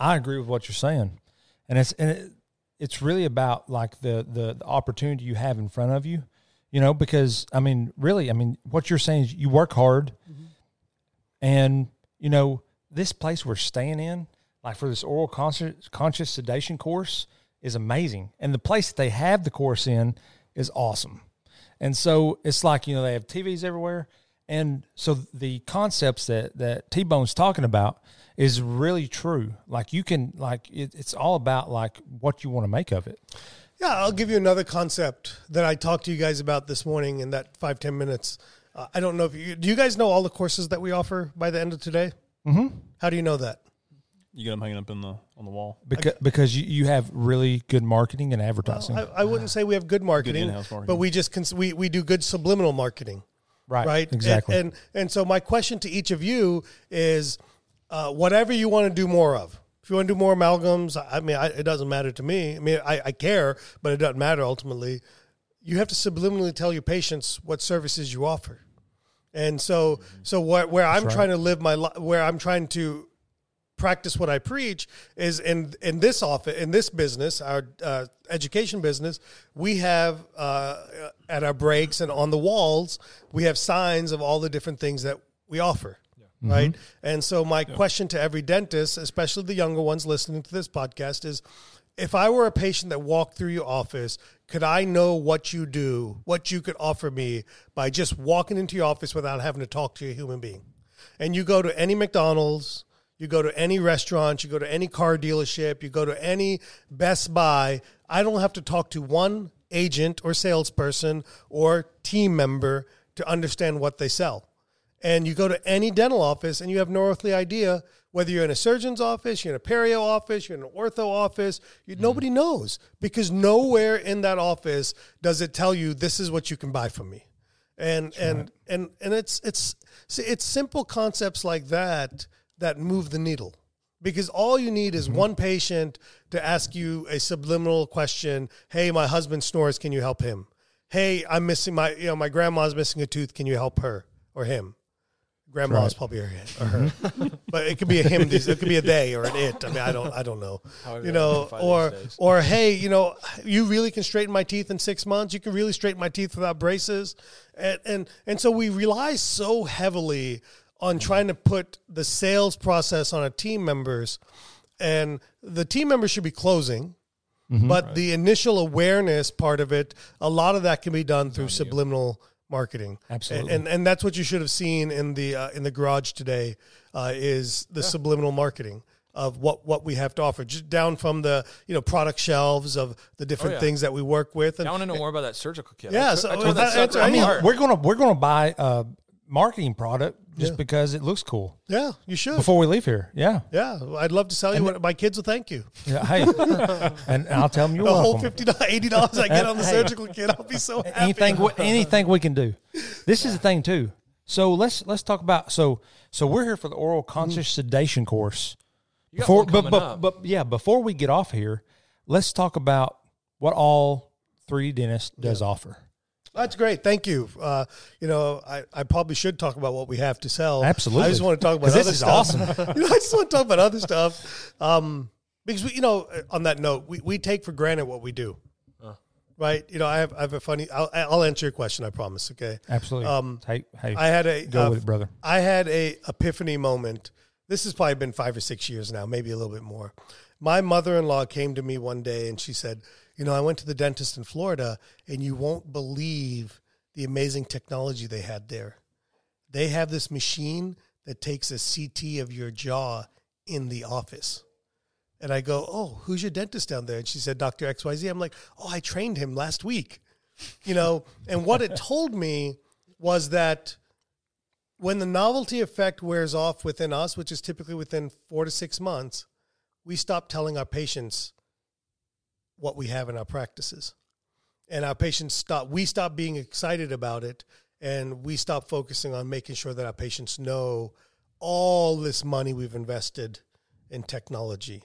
I agree with what you're saying, and it's and it, it's really about like the, the the opportunity you have in front of you, you know, because I mean, really, I mean, what you're saying is you work hard, mm-hmm. and you know this place we're staying in, like for this oral conscious, conscious sedation course, is amazing, and the place that they have the course in is awesome, and so it's like you know they have TVs everywhere, and so the concepts that that T Bone's talking about is really true. Like you can like it, it's all about like what you want to make of it. Yeah, I'll give you another concept that I talked to you guys about this morning in that five ten minutes. Uh, I don't know if you do. You guys know all the courses that we offer by the end of today. Mm-hmm. How do you know that? You get them hanging up in the on the wall. Because, because you, you have really good marketing and advertising. I, I wouldn't say we have good marketing, in-house marketing. but we just cons- we we do good subliminal marketing, right. right? Exactly. And, and and so my question to each of you is, uh, whatever you want to do more of, If you want to do more amalgams, I mean, I, it doesn't matter to me. I mean, I, I care, but it doesn't matter ultimately. You have to subliminally tell your patients what services you offer. And so, so where, where I'm right. trying to live my life, where I'm trying to practice what I preach is in in this office in this business, our uh, education business. We have uh, at our breaks and on the walls, we have signs of all the different things that we offer. Right. And so, my question to every dentist, especially the younger ones listening to this podcast, is if I were a patient that walked through your office, could I know what you do, what you could offer me by just walking into your office without having to talk to a human being? And you go to any McDonald's, you go to any restaurant, you go to any car dealership, you go to any Best Buy. I don't have to talk to one agent or salesperson or team member to understand what they sell. And you go to any dental office and you have no earthly idea whether you're in a surgeon's office, you're in a perio office, you're in an ortho office, you, mm-hmm. nobody knows because nowhere in that office does it tell you this is what you can buy from me. And and and and it's it's it's simple concepts like that that move the needle. Because all you need is mm-hmm. one patient to ask you a subliminal question, "Hey, my husband snores, can you help him?" "Hey, I'm missing my you know, my grandma's missing a tooth, can you help her or him?" Grandma's probably her, or her. Mm-hmm. but it could be a him. It could be a they or an it. I mean, I don't, I don't know. However You you know, or or hey, you know, you really can straighten my teeth in six months. You can really straighten my teeth without braces, and and and so we rely so heavily on trying to put the sales process on a team members, and the team members should be closing. But the initial awareness part of it, a lot of that can be done through subliminal marketing. Absolutely. And, and and that's what you should have seen in the uh, in the garage today uh, is the subliminal marketing of what what we have to offer, just down from the you know product shelves of the different yeah. things that we work with. And I want to know more about that surgical kit. Yeah, I, so I told that that- I mean. We're gonna we're gonna buy a marketing product just because it looks cool yeah, you should. before we leave here. Yeah, yeah, I'd love to tell you what my kids will thank you. yeah. Hey, and I'll tell them you're The whole welcome. fifty eighty dollars I get on the Hey. surgical kit, I'll be so happy. anything we- anything we can do. This is the thing too. So let's let's talk about so so we're here for the oral mm-hmm. conscious sedation course. You got Before, but coming but up. but yeah, before we get off here, let's talk about what all 3D dentist does offer. That's great. Thank you. Uh, you know, I, I probably should talk about what we have to sell. Absolutely. I just want to talk about 'Cause other this is stuff. awesome. you know, I just want to talk about other stuff. Um, because we, you know, on that note, we, we take for granted what we do. Right. You know, I have I have a funny. I'll, I'll answer your question. I promise. Okay. Absolutely. Um, hey, hey, I had a go uh, with it, brother. I had a epiphany moment. This has probably been five or six years now, maybe a little bit more. My mother in law came to me one day and she said, You know, I went to the dentist in Florida and you won't believe the amazing technology they had there. They have this machine that takes a CT of your jaw in the office. And I go, Oh, who's your dentist down there? And she said, Dr. XYZ. I'm like, Oh, I trained him last week. You know, and what it told me was that when the novelty effect wears off within us, which is typically within four to six months, we stop telling our patients what we have in our practices. And our patients stop, we stop being excited about it and we stop focusing on making sure that our patients know all this money we've invested in technology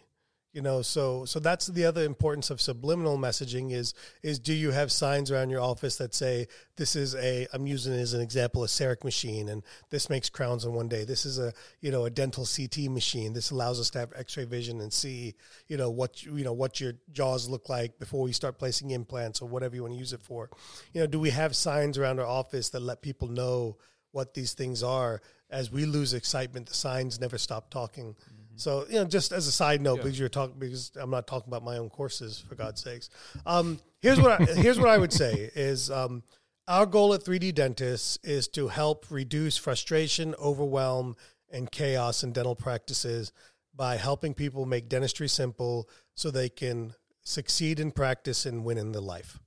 you know so so that's the other importance of subliminal messaging is is do you have signs around your office that say this is a i'm using as an example a CEREC machine and this makes crowns in one day. This is a you know a dental ct machine. This allows us to have x-ray vision and see you know what you know what your jaws look like before we start placing implants or whatever you want to use it for. You know do we have signs around our office that let people know what these things are? As we lose excitement the signs never stop talking so you know, just as a side note, because you're talking, because I'm not talking about my own courses for God's sakes. Um, here's what I, here's what I would say is um, our goal at 3D Dentists is to help reduce frustration, overwhelm, and chaos in dental practices by helping people make dentistry simple so they can succeed in practice and win in the life.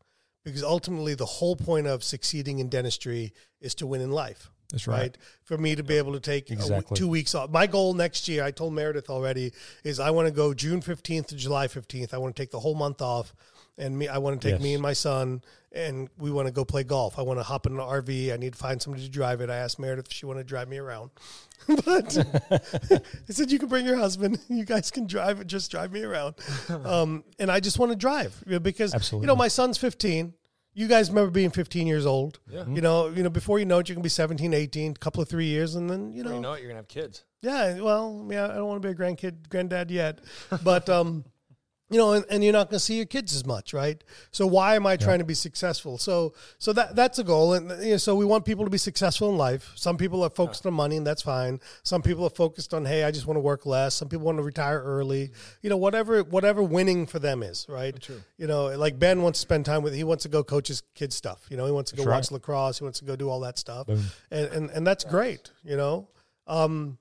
Because ultimately, the whole point of succeeding in dentistry is to win in life. That's right. For me to be able to take a w- Exactly. two weeks off. My goal next year, I told Meredith already, is I want to go June 15th to July 15th. I want to take the whole month off and me, I want to take Yes. me and my son, and we want to go play golf. I want to hop in an RV. I need to find somebody to drive it. I asked Meredith if she want to drive me around, but I said you can bring your husband. You guys can drive it. Just drive me around, um, and I just want to drive because you know my son's 15. You guys remember being 15 years old. Yeah. You know, you know, before you know it, you can be 17, 18, couple of three years, and then you know, You know what? You're gonna have kids. yeah, well, yeah, I don't want to be a grandkid, granddad yet, but um, you know, and, and you're not going to see your kids as much, right? So why am I trying to be successful? So, so that that's a goal, and you know, so we want people to be successful in life. Some people are focused on money, and that's fine. Some people are focused on, hey, I just want to work less. Some people want to retire early. You know, whatever whatever winning for them is, right? True. You know, like Ben wants to spend time with. He wants to go coach his kids stuff. You know, he wants to go That's watch right. lacrosse. He wants to go do all that stuff, Boom. and and and that's great. You know. Um,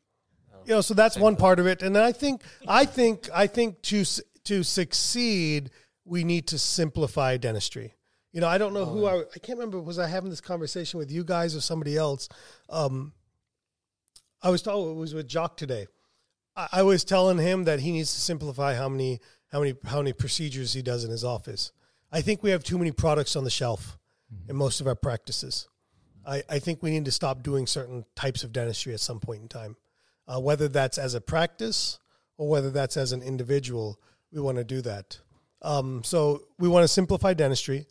you know so that's one part of it and then i think i think i think to to succeed we need to simplify dentistry. You know i don't know who i i can't remember was i having this conversation with you guys or somebody else? Um i was told it was with jock today. I, I was telling him that he needs to simplify how many how many how many procedures he does in his office. I think we have too many products on the shelf in most of our practices. I, I think we need to stop doing certain types of dentistry at some point in time uh, whether that's as a practice or whether that's as an individual, we want to do that. Um, so we want to simplify dentistry.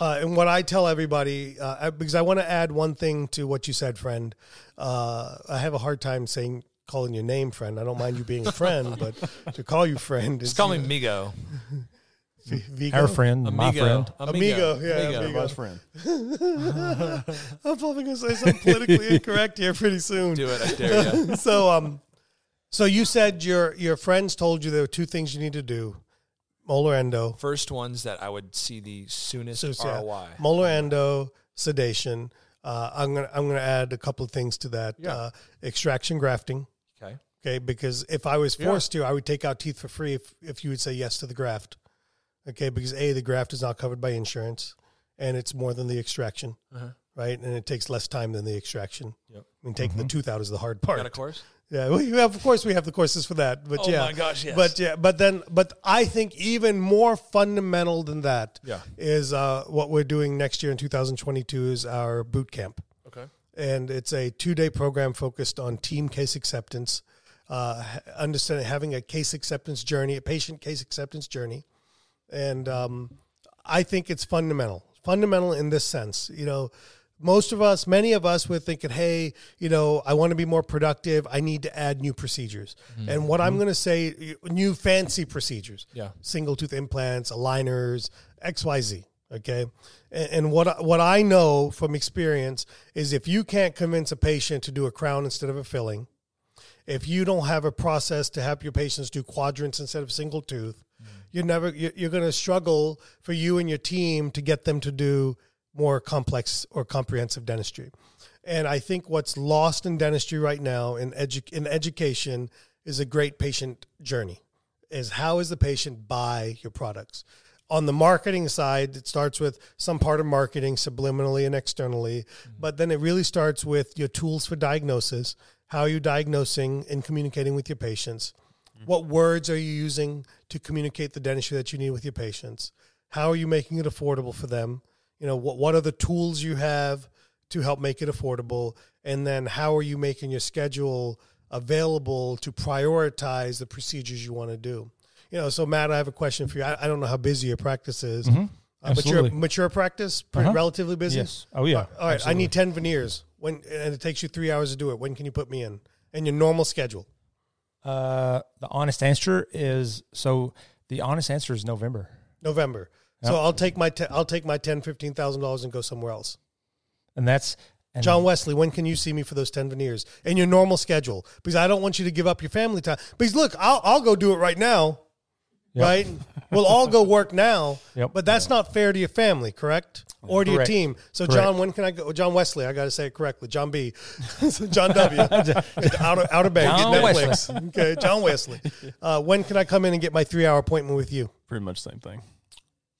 Uh, and what I tell everybody, uh, because I want to add one thing to what you said, friend. Uh, I have a hard time saying calling your name friend. I don't mind you being a friend, but to call you friend is Just call me Migo. Vigo. Our friend, my friend. Amigo, yeah, Amigo. amigo. Best friend. I'm probably going to say something politically incorrect here pretty soon. Do it. I dare you. so um so you said your your friends told you there were two things you need to do molar endo First ones that I would see the soonest so, yeah, ROI. molar endo sedation uh, i'm gonna i'm gonna add a couple of things to that Yeah. uh, extraction grafting Okay. okay because if i was Yeah. forced to i would take out teeth for free if, if you would say yes to the graft okay because a the graft is not covered by insurance and it's more than the extraction Uh-huh. right and it takes less time than the extraction Yep. i mean taking the tooth out is the hard part Got a course? Yeah, well, have, of course we have the courses for that, but Oh yeah, my gosh, yes. But yeah, but then, but I think even more fundamental than that is Yeah. uh, what we're doing next year in 2022 is our boot camp, Okay. and it's a two day program focused on team case acceptance, uh, understanding having a case acceptance journey, a patient case acceptance journey, and um, I think it's fundamental, fundamental in this sense, you know most of us, many of us, were thinking, "Hey, you know, I want to be more productive. I need to add new procedures." Mm-hmm. And what I'm mm-hmm. going to say, new fancy procedures, Yeah. single tooth implants, aligners, X, Y, Z. Okay, and, and what what I know from experience is if you can't convince a patient to do a crown instead of a filling, if you don't have a process to help your patients do quadrants instead of single tooth, mm. you're never you're, you're going to struggle for you and your team to get them to do more complex or comprehensive dentistry. And I think what's lost in dentistry right now in edu- in education is a great patient journey. Is how is the patient buy your products? On the marketing side, it starts with some part of marketing subliminally and externally, mm-hmm. but then it really starts with your tools for diagnosis. How are you diagnosing and communicating with your patients? Mm-hmm. What words are you using to communicate the dentistry that you need with your patients? How are you making it affordable for them? You know, what, what are the tools you have to help make it affordable? And then how are you making your schedule available to prioritize the procedures you want to do? You know, so Matt, I have a question for you. I, I don't know how busy your practice is, uh, but your Mm-hmm. Absolutely. mature practice, pretty Uh-huh. relatively busy. Yes. Oh yeah. All right, I need ten veneers. When and it takes you three hours to do it. When can you put me in? And your normal schedule. Uh, the honest answer is so. The honest answer is November, November. So I'll take my te- I'll take my ten fifteen thousand dollars and go somewhere else. and that's and John Wesley, when can you see me for those ten veneers in your normal schedule? Because I don't want you to give up your family time. Because look, I'll I'll go do it right now, Yep. right? We'll all go work now. Yep. But that's not fair to your family, correct? Or to your team. So Correct. John, when can I go? John Wesley, I got to say it correctly. John B. So John W. out of out of bed, John get Netflix. Okay, John Wesley. Uh, when can I come in and get my three hour appointment with you? Pretty much the same thing.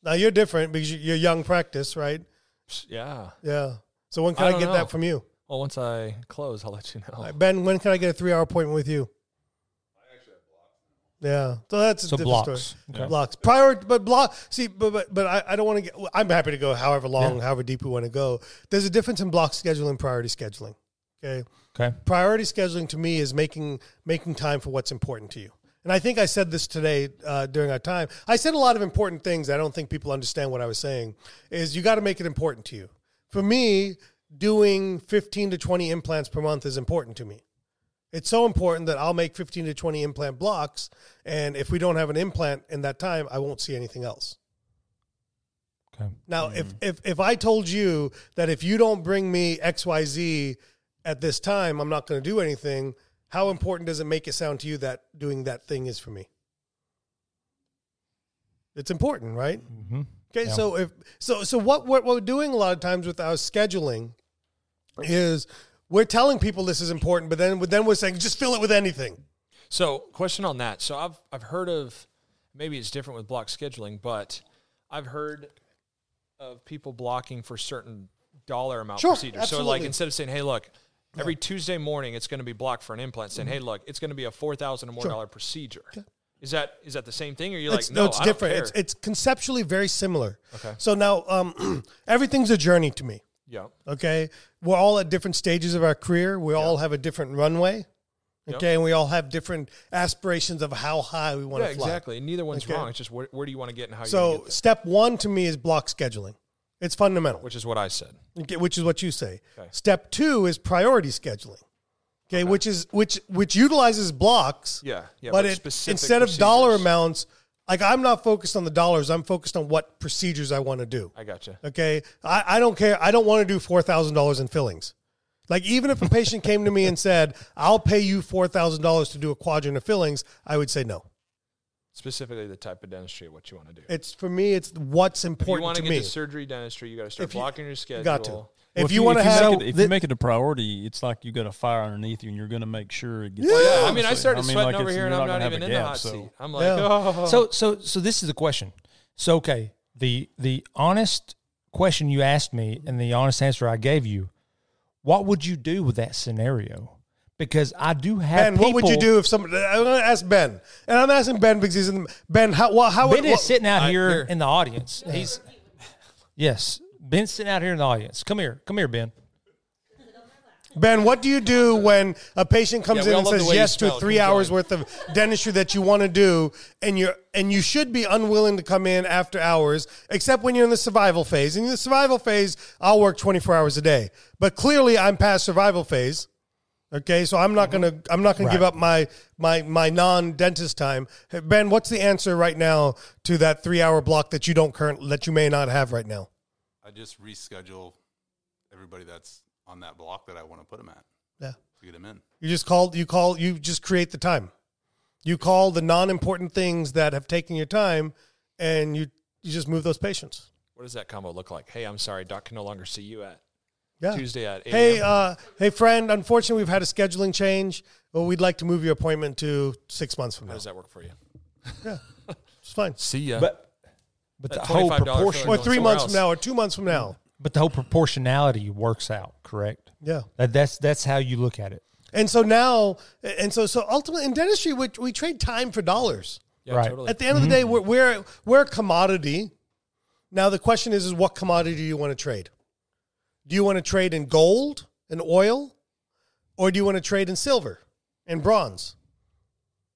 Now you're different because you- you're young practice, right? Yeah. Yeah. So when can I I, get know. that from you? Well, once I close, I'll let you know. All right, Ben, when can I get a three hour appointment with you? Yeah, so that's a So different blocks. story. Okay. Blocks prior, but block. See, but but, but I, I don't want to get. I'm happy to go however long, however deep we want to go. There's a difference in block scheduling and priority scheduling. Okay, Okay. priority scheduling to me is making making time for what's important to you. And I think I said this today uh, during our time. I said a lot of important things. I don't think people understand what I was saying. Is you got to make it important to you. For me, doing 15 to 20 implants per month is important to me. It's so important that I'll make 15 to 20 implant blocks. And if we don't have an implant in that time, I won't see anything else. Okay. Now, if, if, if I told you that if you don't bring me XYZ at this time, I'm not going to do anything, how important does it make it sound to you that doing that thing is for me? It's important, right? Mm-hmm. Okay, Yeah. so if so so what, what we're doing a lot of times with our scheduling is we're telling people this is important, but then then we're saying just fill it with anything. So, question on that. So, I've I've heard of maybe it's different with block scheduling, but I've heard of people blocking for certain dollar amount Sure, procedures. So, like instead of saying, "Hey, look, every Tuesday morning it's going to be blocked for an implant," saying, "Hey, look, it's going to be a four thousand or more Sure. dollar procedure." Is that is that the same thing, or you're it's, like, no, it's I different. care." It's it's conceptually very similar. Okay. So now um, everything's a journey to me. yeah, Okay, we're all at different stages of our career. We all have a different runway. Okay, and we all have different aspirations of how high we want yeah, to fly. exactly. Neither one's Okay. wrong. It's just where, where do you want to get and how you So there, So step one to me is block scheduling. It's fundamental. which is what I said. Okay, which is what you say. Okay. Step two is priority scheduling. Okay, which is which which utilizes blocks. Yeah, yeah, but but it, instead of dollar amounts, like I'm not focused on the dollars. I'm focused on what procedures I want to do. I gotcha. Okay, I, I don't care. I don't want to do four thousand dollars in fillings. Like even if a patient came to me and said, "I'll pay you four thousand dollars to do a quadrant of fillings," I would say no. Specifically, the type of dentistry, what you want to do. It's for me. It's what's If you important want to to get me. to surgery dentistry, you got to start If you- blocking your schedule. got to. Well, if, you, want to have, make it, if the- you make it a priority, it's like you got a fire underneath you, and you're going to make sure it gets. Yeah. Yeah, I mean, I Honestly. started I mean, sweating like over here, and I'm gonna not even a in the hot so- seat. I'm like, Yeah. oh. So so so this is the question. So okay, the the honest question you asked me and the honest answer I gave you, what would you do with that scenario? Because I do have Ben, what would you do if somebody? I'm going to ask Ben, and I'm asking Ben because he's in. The, ben, how? What, how? Ben what, is sitting out I- here here. in the audience. He's yes, Ben's sitting out here in the audience. Come here, come here, Ben. Ben, what do you do when a patient comes Yeah, in and says yes to three hours going. worth of dentistry that you want to do, and you're and you should be unwilling to come in after hours, except when you're in the survival phase. In the survival phase, I'll work 24 hours a day, but clearly I'm past survival phase. Okay, so I'm not mm-hmm. gonna I'm not gonna give up my my my non dentist time. Hey, Ben, what's the answer right now to that three hour block that you don't current that you may not have right now? I just reschedule everybody that's on that block that I want to put them at Yeah. to get them in. You just call you call you just create the time. You call the non-important things that have taken your time and you you just move those patients. what does that combo look like? Hey, I'm sorry, doc can no longer see you at Yeah. Tuesday at 8 Hey, a.m. uh, hey friend, unfortunately we've had a scheduling change. Well, we'd like to move your appointment to 6 months from How now. does that work for you? Yeah, it's fine. See ya. But but That the whole $25 proportion, Or going 3 somewhere months else. from now or 2 months from now. but the whole proportionality works out. Correct. Yeah. That, that's that's how you look at it. And so now and so so ultimately in dentistry we, we trade time for dollars. yeah, right. totally. At the end of the day, we're, we're, we're a commodity. Now, the question is, is what commodity do you want to trade? Do you want to trade in gold and oil? Or do you want to trade in silver and bronze?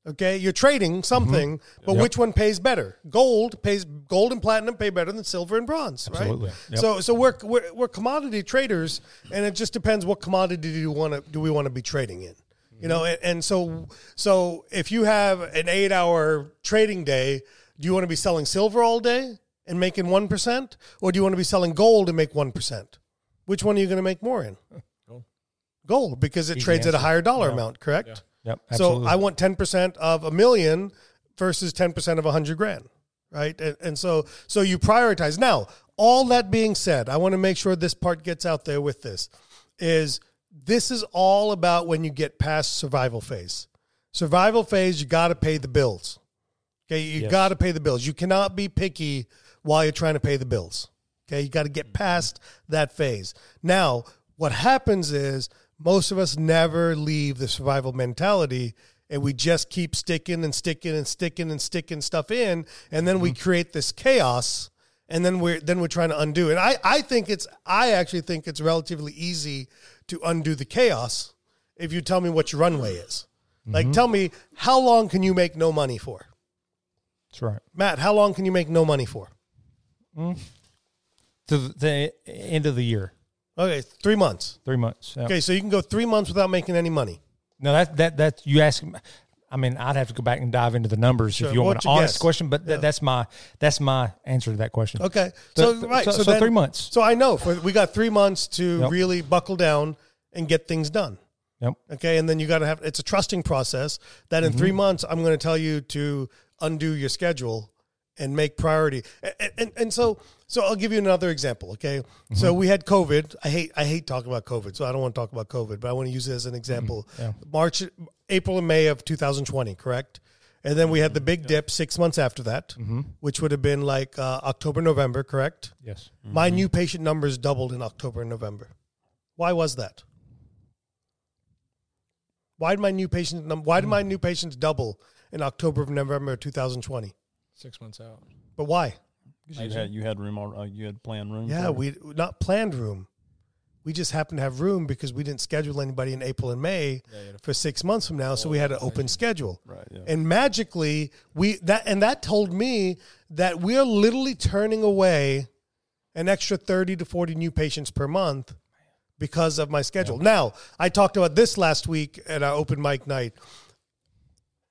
Okay, you're trading mm-hmm. something, but Yep. which one pays better? Gold pays gold and platinum pay better than silver and bronze, Absolutely. right? Yep. So so we're, we're we're commodity traders, and it just depends what commodity do you want to do we want to be trading in, you know? And, and so so if you have an eight hour trading day, do you want to be selling silver all day and making one percent, or do you want to be selling gold and make one percent? Which one are you going to make more in? Gold, because it Easy trades at a higher dollar Yeah. amount, correct? Yep. So I want ten percent of a million versus ten percent of a hundred grand, right? And, and so so you prioritize. Now, all that being said, I want to make sure this part gets out there with this. Is this is all about when you get past survival phase. Survival phase, you got to pay the bills. Okay, you Yes. got to pay the bills. You cannot be picky while you're trying to pay the bills. Okay, you got to get past that phase. Now, what happens is most of us never leave the survival mentality and we just keep sticking and sticking and sticking and sticking stuff in, and then we mm-hmm. create this chaos, and then we're then we're trying to undo it. I I think it's I actually think it's relatively easy to undo the chaos if you tell me what your runway is. Like, mm-hmm. tell me how long can you make no money for? That's right. Matt, how long can you make no money for? Mm. To the, end of the year, Okay, three months. three months. Yeah. Okay, so you can go three months without making any money. No, that that that you ask. I mean, I'd have to go back and dive into the numbers Sure. if you want What's an honest guess? question. But that, that's my that's my answer to that question. Okay, So- so, right, so- so, so then- three months. So I know for, we got three months to Yep. really buckle down and get things done. Yep. Okay, and then you got to have it's a trusting process that in Mm-hmm. three months I'm going to tell you to undo your schedule and make priority. And, and, and so so I'll give you another example. Okay, so Mm-hmm. we had COVID. I hate I hate talking about COVID, so I don't want to talk about COVID, but I want to use it as an example. Mm-hmm. Yeah. March, April, and May of 2020, correct? And then we had the big dip six months after that, Mm-hmm. which would have been like uh, October, November, correct? Yes. My new patient numbers doubled in October and November. Why was that? Why did my new patient num- why did my new patients double in October and November of 2020? Six months out. But why? 'Cause You had you had room. Uh, you had planned room. Yeah, for- we not planned room. We just happened to have room because we didn't schedule anybody in April and May for six months from now, so we had an open schedule. Right, yeah. And magically, we that and that told me that we're literally turning away an extra thirty to forty new patients per month because of my schedule. Now, I talked about this last week at our open mic night.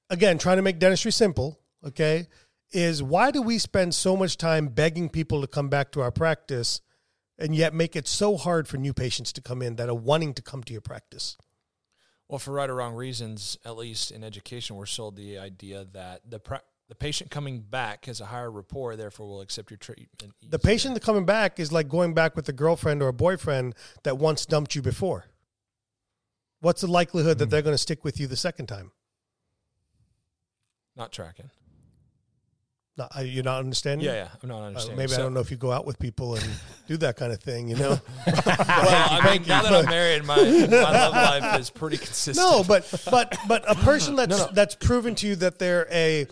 Again, trying to make dentistry simple. Okay, is why do we spend so much time begging people to come back to our practice? and yet make it so hard for new patients to come in that are wanting to come to your practice. Well, for right or wrong reasons, at least in education, we're sold the idea that the pra- the patient coming back has a higher rapport, therefore will accept your treatment. The patient coming back is like going back with a girlfriend or a boyfriend that once dumped you before. What's the likelihood that hmm. they're going to stick with you the second time? not tracking. Not, are you not understanding? Yeah, yeah, I'm not Uh, understanding. maybe I don't know if you go out with people and do that kind of thing, you know? Well, I mean, now that I'm married, my my love life is pretty consistent. no, but but but a person that's that's proven to you that they're a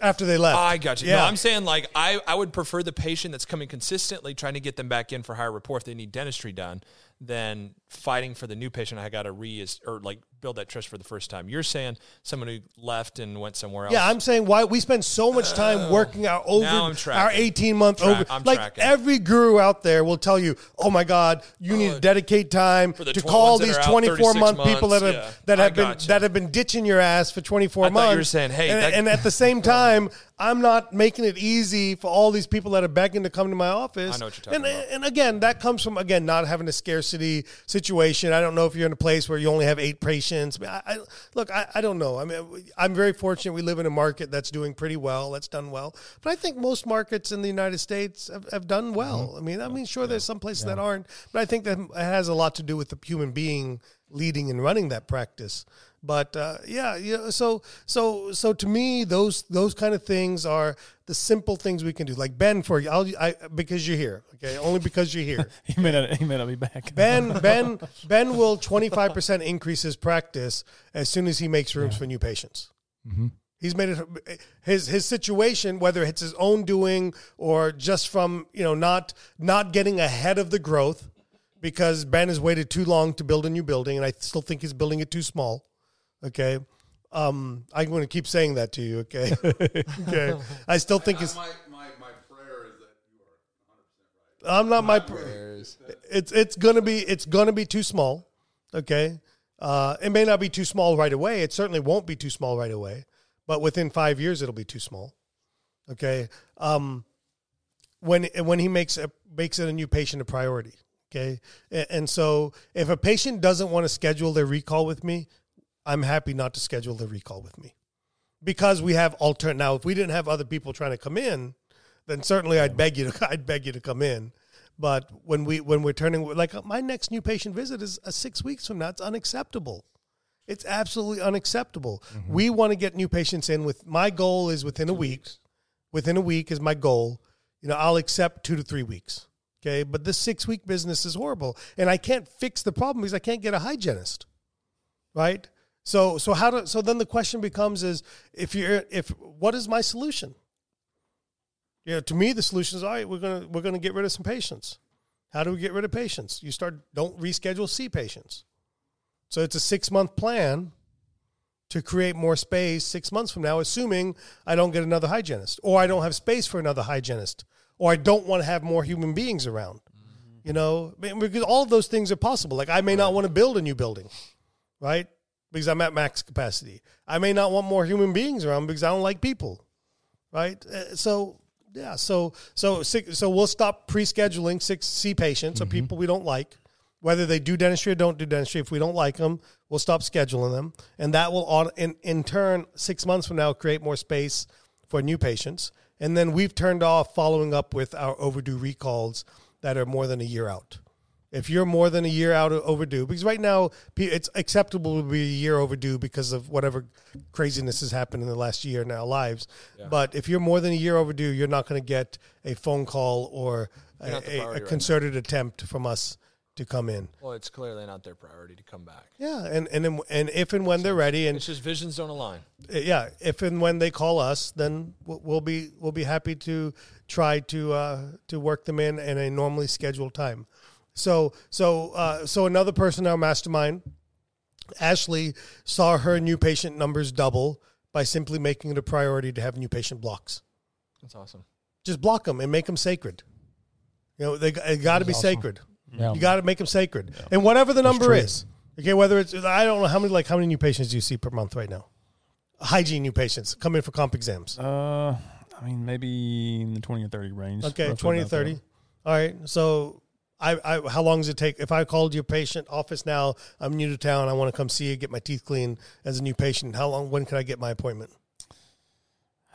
after they left. I got you. Yeah. No, I'm saying like I, I would prefer the patient that's coming consistently, trying to get them back in for higher rapport if they need dentistry done, than fighting for the new patient. I got to re or like build that trust for the first time. You're saying someone who left and went somewhere else. Yeah, I'm saying why we spend so much time oh. working our over our 18 month Track- over. I'm like tracking. every guru out there will tell you, "Oh my God, you need to oh, dedicate time to call these are out 24 month 36 people that have yeah. that have been gotcha. that have been ditching your ass for 24 I thought months." you were saying, hey, and, that- and at the same time, I'm not making it easy for all these people that are begging to come to my office. I know what you're talking and, about. And again, that comes from again not having a scarcity situation. I don't know if you're in a place where you only have eight patients. I, I, look, I, I don't know. I mean, I'm very fortunate. We live in a market that's doing pretty well. That's done well. But I think most markets in the United States have, have done well. Mm-hmm. I mean, I mean, sure, there's some places that aren't, but I think that has a lot to do with the human being leading and running that practice. But uh, yeah, you know, so so so to me, those those kind of things are the simple things we can do. Like Ben, for you, I'll, I because you're here, okay, only because you're here. He may not. He may not be back. Ben Ben Ben will 25 percent increase his practice as soon as he makes rooms for new patients. He's made it his his situation, whether it's his own doing or just from you know not not getting ahead of the growth, because Ben has waited too long to build a new building, and I still think he's building it too small. Okay. Um, I'm going to keep saying that to you. Okay. okay. I still think it's. my, my, my prayer is that you are 100% right. I'm not my. It's it's gonna be it's gonna be too small. Okay. Uh, it may not be too small right away. It certainly won't be too small right away, but within five years it'll be too small. Okay. Um, when when he makes a makes it a new patient a priority. Okay. And, and so if a patient doesn't want to schedule their recall with me, I'm happy not to schedule their recall with me because we have alternate. Now, if we didn't have other people trying to come in, then certainly I'd beg you to I'd beg you to come in. But when we when we're turning like my next new patient visit is uh, six weeks from now, it's unacceptable. It's absolutely unacceptable. We want to get new patients in with my goal is within a week. Within a week is my goal. You know, I'll accept two to three weeks. Okay, but this six week business is horrible, and I can't fix the problem because I can't get a hygienist. right? So so how do so then the question becomes is if you're if what is my solution? You know, to me the solution is all right. We're gonna we're gonna get rid of some patients. How do we get rid of patients? You start don't reschedule C patients. So it's a six month plan to create more space six months from now, assuming I don't get another hygienist or I don't have space for another hygienist or I don't want to have more human beings around. Mm-hmm. You know, because all of those things are possible. Like I may not want to build a new building, right? Because I'm at max capacity. I may not want more human beings around because I don't like people, right? Uh, So yeah, so so so we'll stop pre-scheduling six C patients or people we don't like, whether they do dentistry or don't do dentistry. If we don't like them, we'll stop scheduling them, and that will on in in turn six months from now create more space for new patients. And then we've turned off following up with our overdue recalls that are more than a year out. If you're more than a year out of overdue, because right now it's acceptable to be a year overdue because of whatever craziness has happened in the last year in our lives. But if you're more than a year overdue, you're not going to get a phone call or a, a- a priority right concerted attempt from us to come in. Well, it's clearly not their priority to come back. Yeah, and and then- and if and when they're ready, and It's just visions don't align. uh, yeah, if and when they call us, then we'll we'll be we'll be happy to try to uh, to work them in in a normally scheduled time. So so uh, so another person in our mastermind, Ashley, saw her new patient numbers double by simply making it a priority to have new patient blocks. That's awesome. Just block them and make them sacred. You know they, they got to be awesome. sacred. Yeah. You got to make them sacred, and whatever the number is. Okay, whether it's I don't know how many like how many new patients do you see per month right now? Hygiene new patients come in for comp exams. Uh, I mean, maybe in the twenty or thirty range. Okay, twenty to about that. thirty. All right. So, I, I how long does it take? If I called your patient office now, I'm new to town. I want to come see you, get my teeth cleaned as a new patient. How long? When can I get my appointment?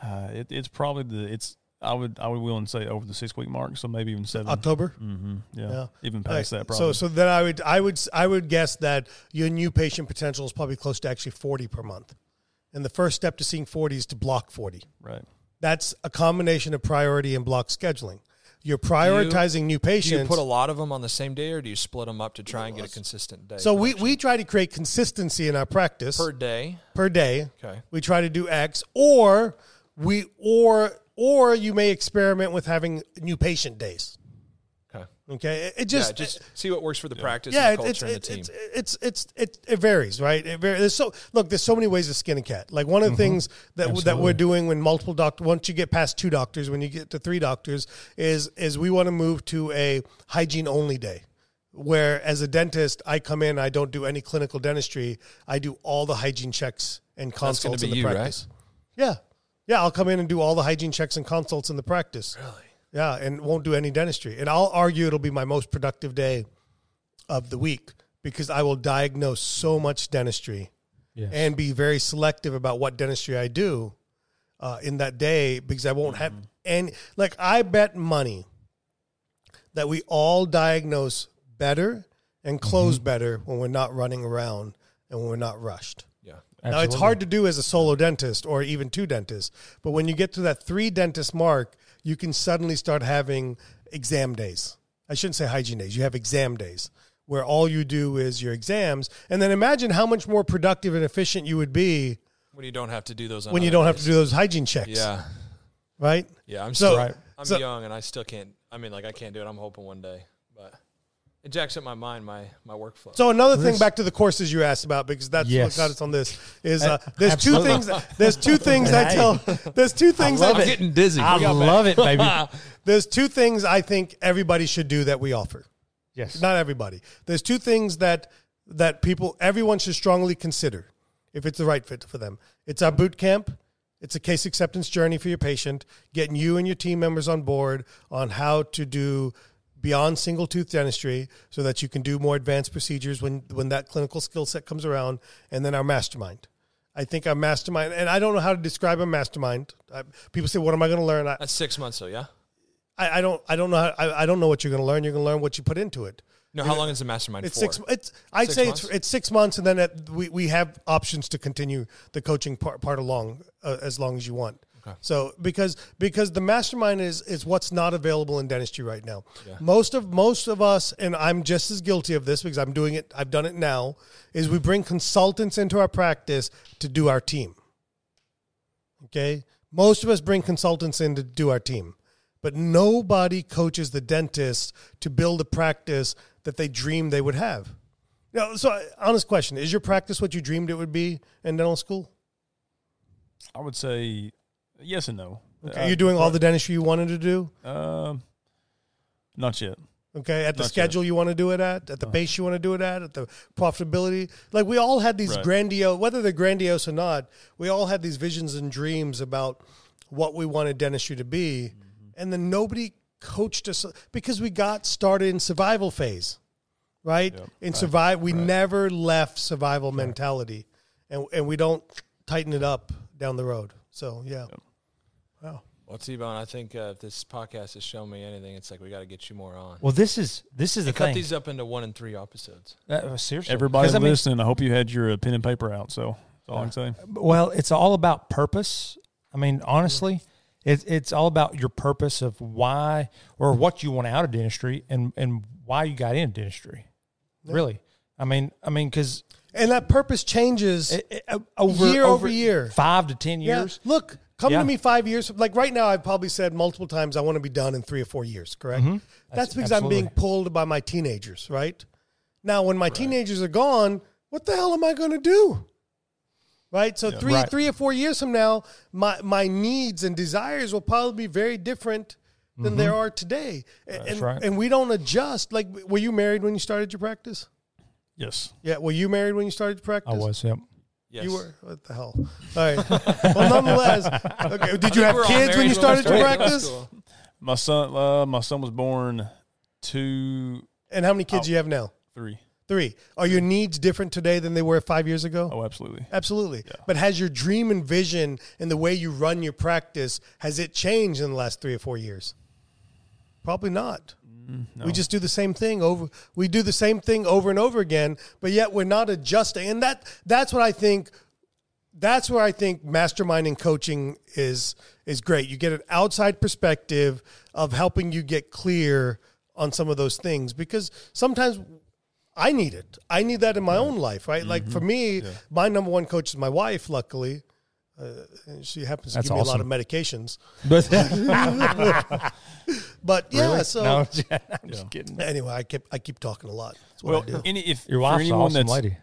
Uh, it, it's probably the it's. I would I would willing to say over the six week mark, so maybe even seven. October. Mm-hmm. Yeah. Yeah. even All right, past that. Probably. So, so then I would, I would, I would guess that your new patient potential is probably close to actually forty per month. And the first step to seeing forty is to block forty. right. That's a combination of priority and block scheduling. You're prioritizing new patients. Do you put a lot of them on the same day, or do you split them up to try and get a consistent day? so we, we try to create consistency in our practice per day. per day. Okay. We try to do X, or we or or you may experiment with having new patient days. Okay. Okay, it, it Yeah, just just see what works for the practice yeah, and it, the it's culture and the it's, team. it's it's it's it, it varies, right? It varies. There's so look, there's so many ways to skin a cat. Like one of the mm-hmm. things that that we're doing when multiple doctors, once you get past two doctors, when you get to three doctors, is is we want to move to a hygiene only day. Where as a dentist, I come in, I don't do any clinical dentistry. I do all the hygiene checks and gonna consults in the you, right? practice. Yeah, yeah, I'll come in and do all the hygiene checks and consults in the practice. really? Yeah, and won't do any dentistry. And I'll argue it'll be my most productive day of the week because I will diagnose so much dentistry Yes. and be very selective about what dentistry I do uh, in that day because I won't have any. Like, I bet money that we all diagnose better and close better when we're not running around and when we're not rushed. Yeah. Now it's hard to do as a solo dentist or even two dentists, but when you get to that three dentist mark, you can suddenly start having exam days. I shouldn't say hygiene days. You have exam days where all you do is your exams, and then imagine how much more productive and efficient you would be When you don't have to do those. when you don't have to do those hygiene checks. Yeah. right. Yeah. I'm So- still. I'm so- young and I still can't. I mean, like I can't do it. I'm hoping one day, it jacks up my mind, my my workflow. So another thing back to the courses you asked about because that's Yes. what got us on this is uh, there's two absolutely. things that, there's two things I Hey. tell there's two things love I, it. getting dizzy. I love it, baby. there's two things I think everybody should do that we offer. yes. not everybody. There's two things that that people everyone should strongly consider if it's the right fit for them. It's our boot camp. It's a case acceptance journey for your patient, getting you and your team members on board on how to do beyond single tooth dentistry so that you can do more advanced procedures when when that clinical skill set comes around and then our mastermind. I think our mastermind and I don't know how to describe a mastermind. I, people say what am I going to learn? I, That's six months, though. Yeah. I, I don't I don't know how, I, I don't know what you're going to learn. You're going to learn what you put into it. No. How long is the mastermind It's for? six. It's I'd Six say months? it's it's six months, and then it, we we have options to continue the coaching part, part along uh, as long as you want. So because because the mastermind is is what's not available in dentistry right now. Yeah. Most of most of us, and I'm just as guilty of this because I'm doing it. I've done it now. Is we bring consultants into our practice to do our team. Okay, most of us bring consultants in to do our team, but nobody coaches the dentist to build a practice that they dreamed they would have. Now, so honest question: Is your practice what you dreamed it would be in dental school? I would say yes and no. Okay, you're doing all the dentistry you wanted to do. Um, not yet. Okay, at the Not yet. schedule you want to do it at, at the base you want to do it at, at the profitability. Like we all had these Right. grandiose, whether they're grandiose or not, we all had these visions and dreams about what we wanted dentistry to be, Mm-hmm. and then nobody coached us because we got started in survival phase, right? Yep. In survive, we never left survival mentality, and and we don't tighten it up down the road. So yeah, wow. Well, T-Bone, I think uh, if this podcast has shown me anything, it's like we got to get you more on. Well, this is this is the Cut thing. these up into one and three episodes. Uh, seriously, Everybody 'Cause, I mean, listening, I hope you had your uh, pen and paper out. So that's all I can say. Well, it's all about purpose. I mean, honestly, it's it's all about your purpose of why or what you want out of dentistry and and why you got into dentistry. Really, I mean, I mean, because And that purpose changes. over Year over year. five to ten Yeah. years. Look, come Yeah. to me five years. Like right now, I've probably said multiple times I want to be done in three or four years. Correct. Mm-hmm. That's, That's- because I'm being pulled by my teenagers. Right now, when my teenagers are gone, what the hell am I going to do? Right. So three, Right. three or four years from now, my my needs and desires will probably be very different than they mm-hmm. are today. And, and, right. and we don't adjust. Like, were you married when you started your practice? Yes. Yeah. Were you married when you started your practice? I was. Yep. Yes. You were what the hell? All right. well, nonetheless, okay. Did you have We're all kids when married you started your started practice? school. My son, uh, my son was born two, And how many kids do you have now? three. Three. Are your needs different today than they were five years ago? Oh, absolutely. Absolutely. But has your dream and vision and the way you run your practice has it changed in the last three or four years? Probably not. Mm, we just do the same thing over. We do the same thing over and over again, but yet we're not adjusting. And that that's what I think. That's where I think masterminding coaching is is great. You get an outside perspective of helping you get clear on some of those things because sometimes I need it. I need that in my own life, right? Like for mm-hmm. me, my number one coach is my wife. Luckily, uh, and she happens to That's give me a lot of medications. But But yeah, so no, I'm just kidding. anyway, I keep I keep talking a lot. That's what I do. Well, any, if Your for wife's anyone awesome that's lady.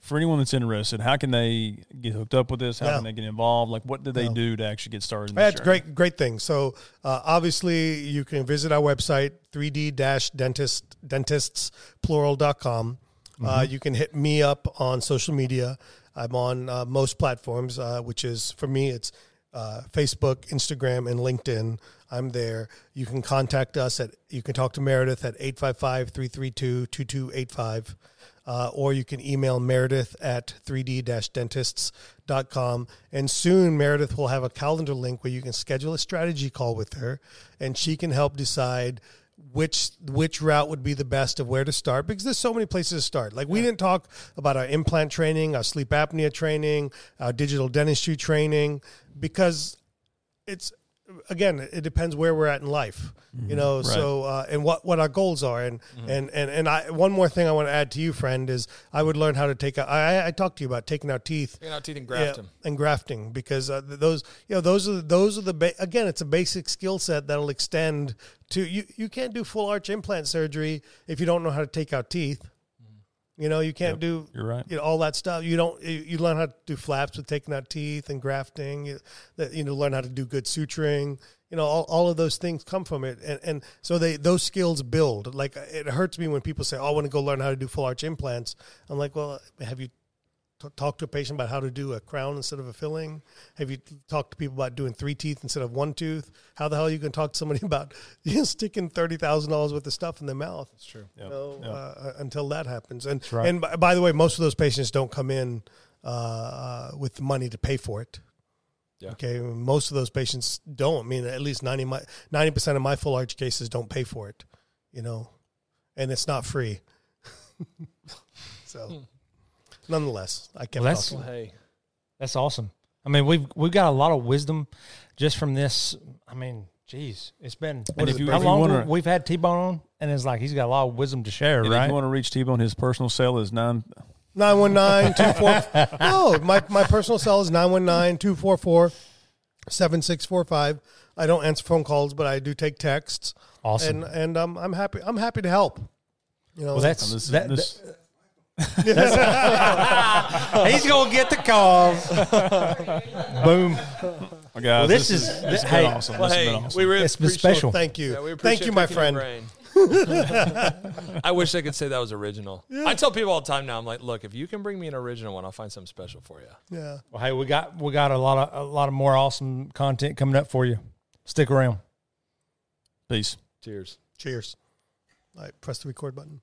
for anyone that's interested, how can they get hooked up with this? How Yeah. can they get involved? Like, what do they Yeah. do to actually get started? In That's this journey? great, great thing. So uh, obviously, you can visit our website, 3d-dentist, dentists, plural.com. Uh, you can hit me up on social media. I'm on uh, most platforms, uh, which is, for me, it's uh, Facebook, Instagram, and LinkedIn. I'm there. You can contact us at, you can talk to Meredith at 855-332-2285. Uh, or you can email Meredith at 3d-dentists.com. And soon Meredith will have a calendar link where you can schedule a strategy call with her and she can help decide which which route would be the best of where to start because there's so many places to start. Like we didn't talk about our implant training, our sleep apnea training, our digital dentistry training because it's again it depends where we're at in life you know so uh, and what what our goals are. And and and and I one more thing I want to add to you friend is I would learn how to take out I I talked to you about taking out teeth. Taking out teeth and grafting, yeah, and grafting because uh, those you know those are those are the ba- again it's a basic skill set that'll extend to you you can't do full arch implant surgery if you don't know how to take out teeth you know you can't do You're right. you know, all that stuff. You don't you, you learn how to do flaps with taking out teeth and grafting you, that you know learn how to do good suturing. You know all, all of those things come from it. And, and so they those skills build. Like it hurts me when people say oh, i want to go learn how to do full arch implants. I'm like well have you t- talked to a patient about how to do a crown instead of a filling have you talked to people about doing three teeth instead of one tooth how the hell are you going to talk to somebody about you know, sticking $30000 worth of stuff in their mouth That's true. you know, uh, until that happens. And right. and by, by the way, most of those patients don't come in uh, uh, with the money to pay for it. Yeah. Okay, most of those patients don't. I mean, at least 90 percent of my full arch cases don't pay for it. You know, and it's not free. so, nonetheless, I kept Well, that's- talking. Hey, That's awesome. I mean, we've we've got a lot of wisdom just from this. I mean, geez, it's been And if you- how if you long wanna- we've had T Bone on, and it's like he's got a lot of wisdom to share, And right? if you want to reach T-Bone, his personal cell is nine. 919-24 No, my my personal cell is 919-244-7645. I don't answer phone calls, but I do take texts. Awesome. And and um, I'm happy I'm happy to help. You know, well, that's This, that, this, that- he's gonna get the call. Boom. oh, guys, this this, is- is this has hey, been awesome. Well, This hey, been awesome. we really It's been appreciate- special. thank you. Yeah, we Thank you, my friend. I wish I could say that was original. I tell people all the time now. I'm like, look, if you can bring me an original one, I'll find something special for you. Yeah. Well, hey, we got we got a lot of a lot of more awesome content coming up for you. Stick around. Peace. Cheers. Cheers. All right, press the record button.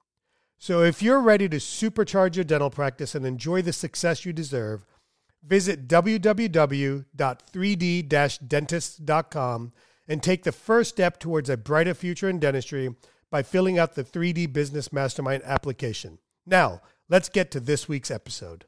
So if you're ready to supercharge your dental practice and enjoy the success you deserve, visit www.3d-dentist.com and take the first step towards a brighter future in dentistry by filling out the 3D Business Mastermind application. Now, let's get to this week's episode.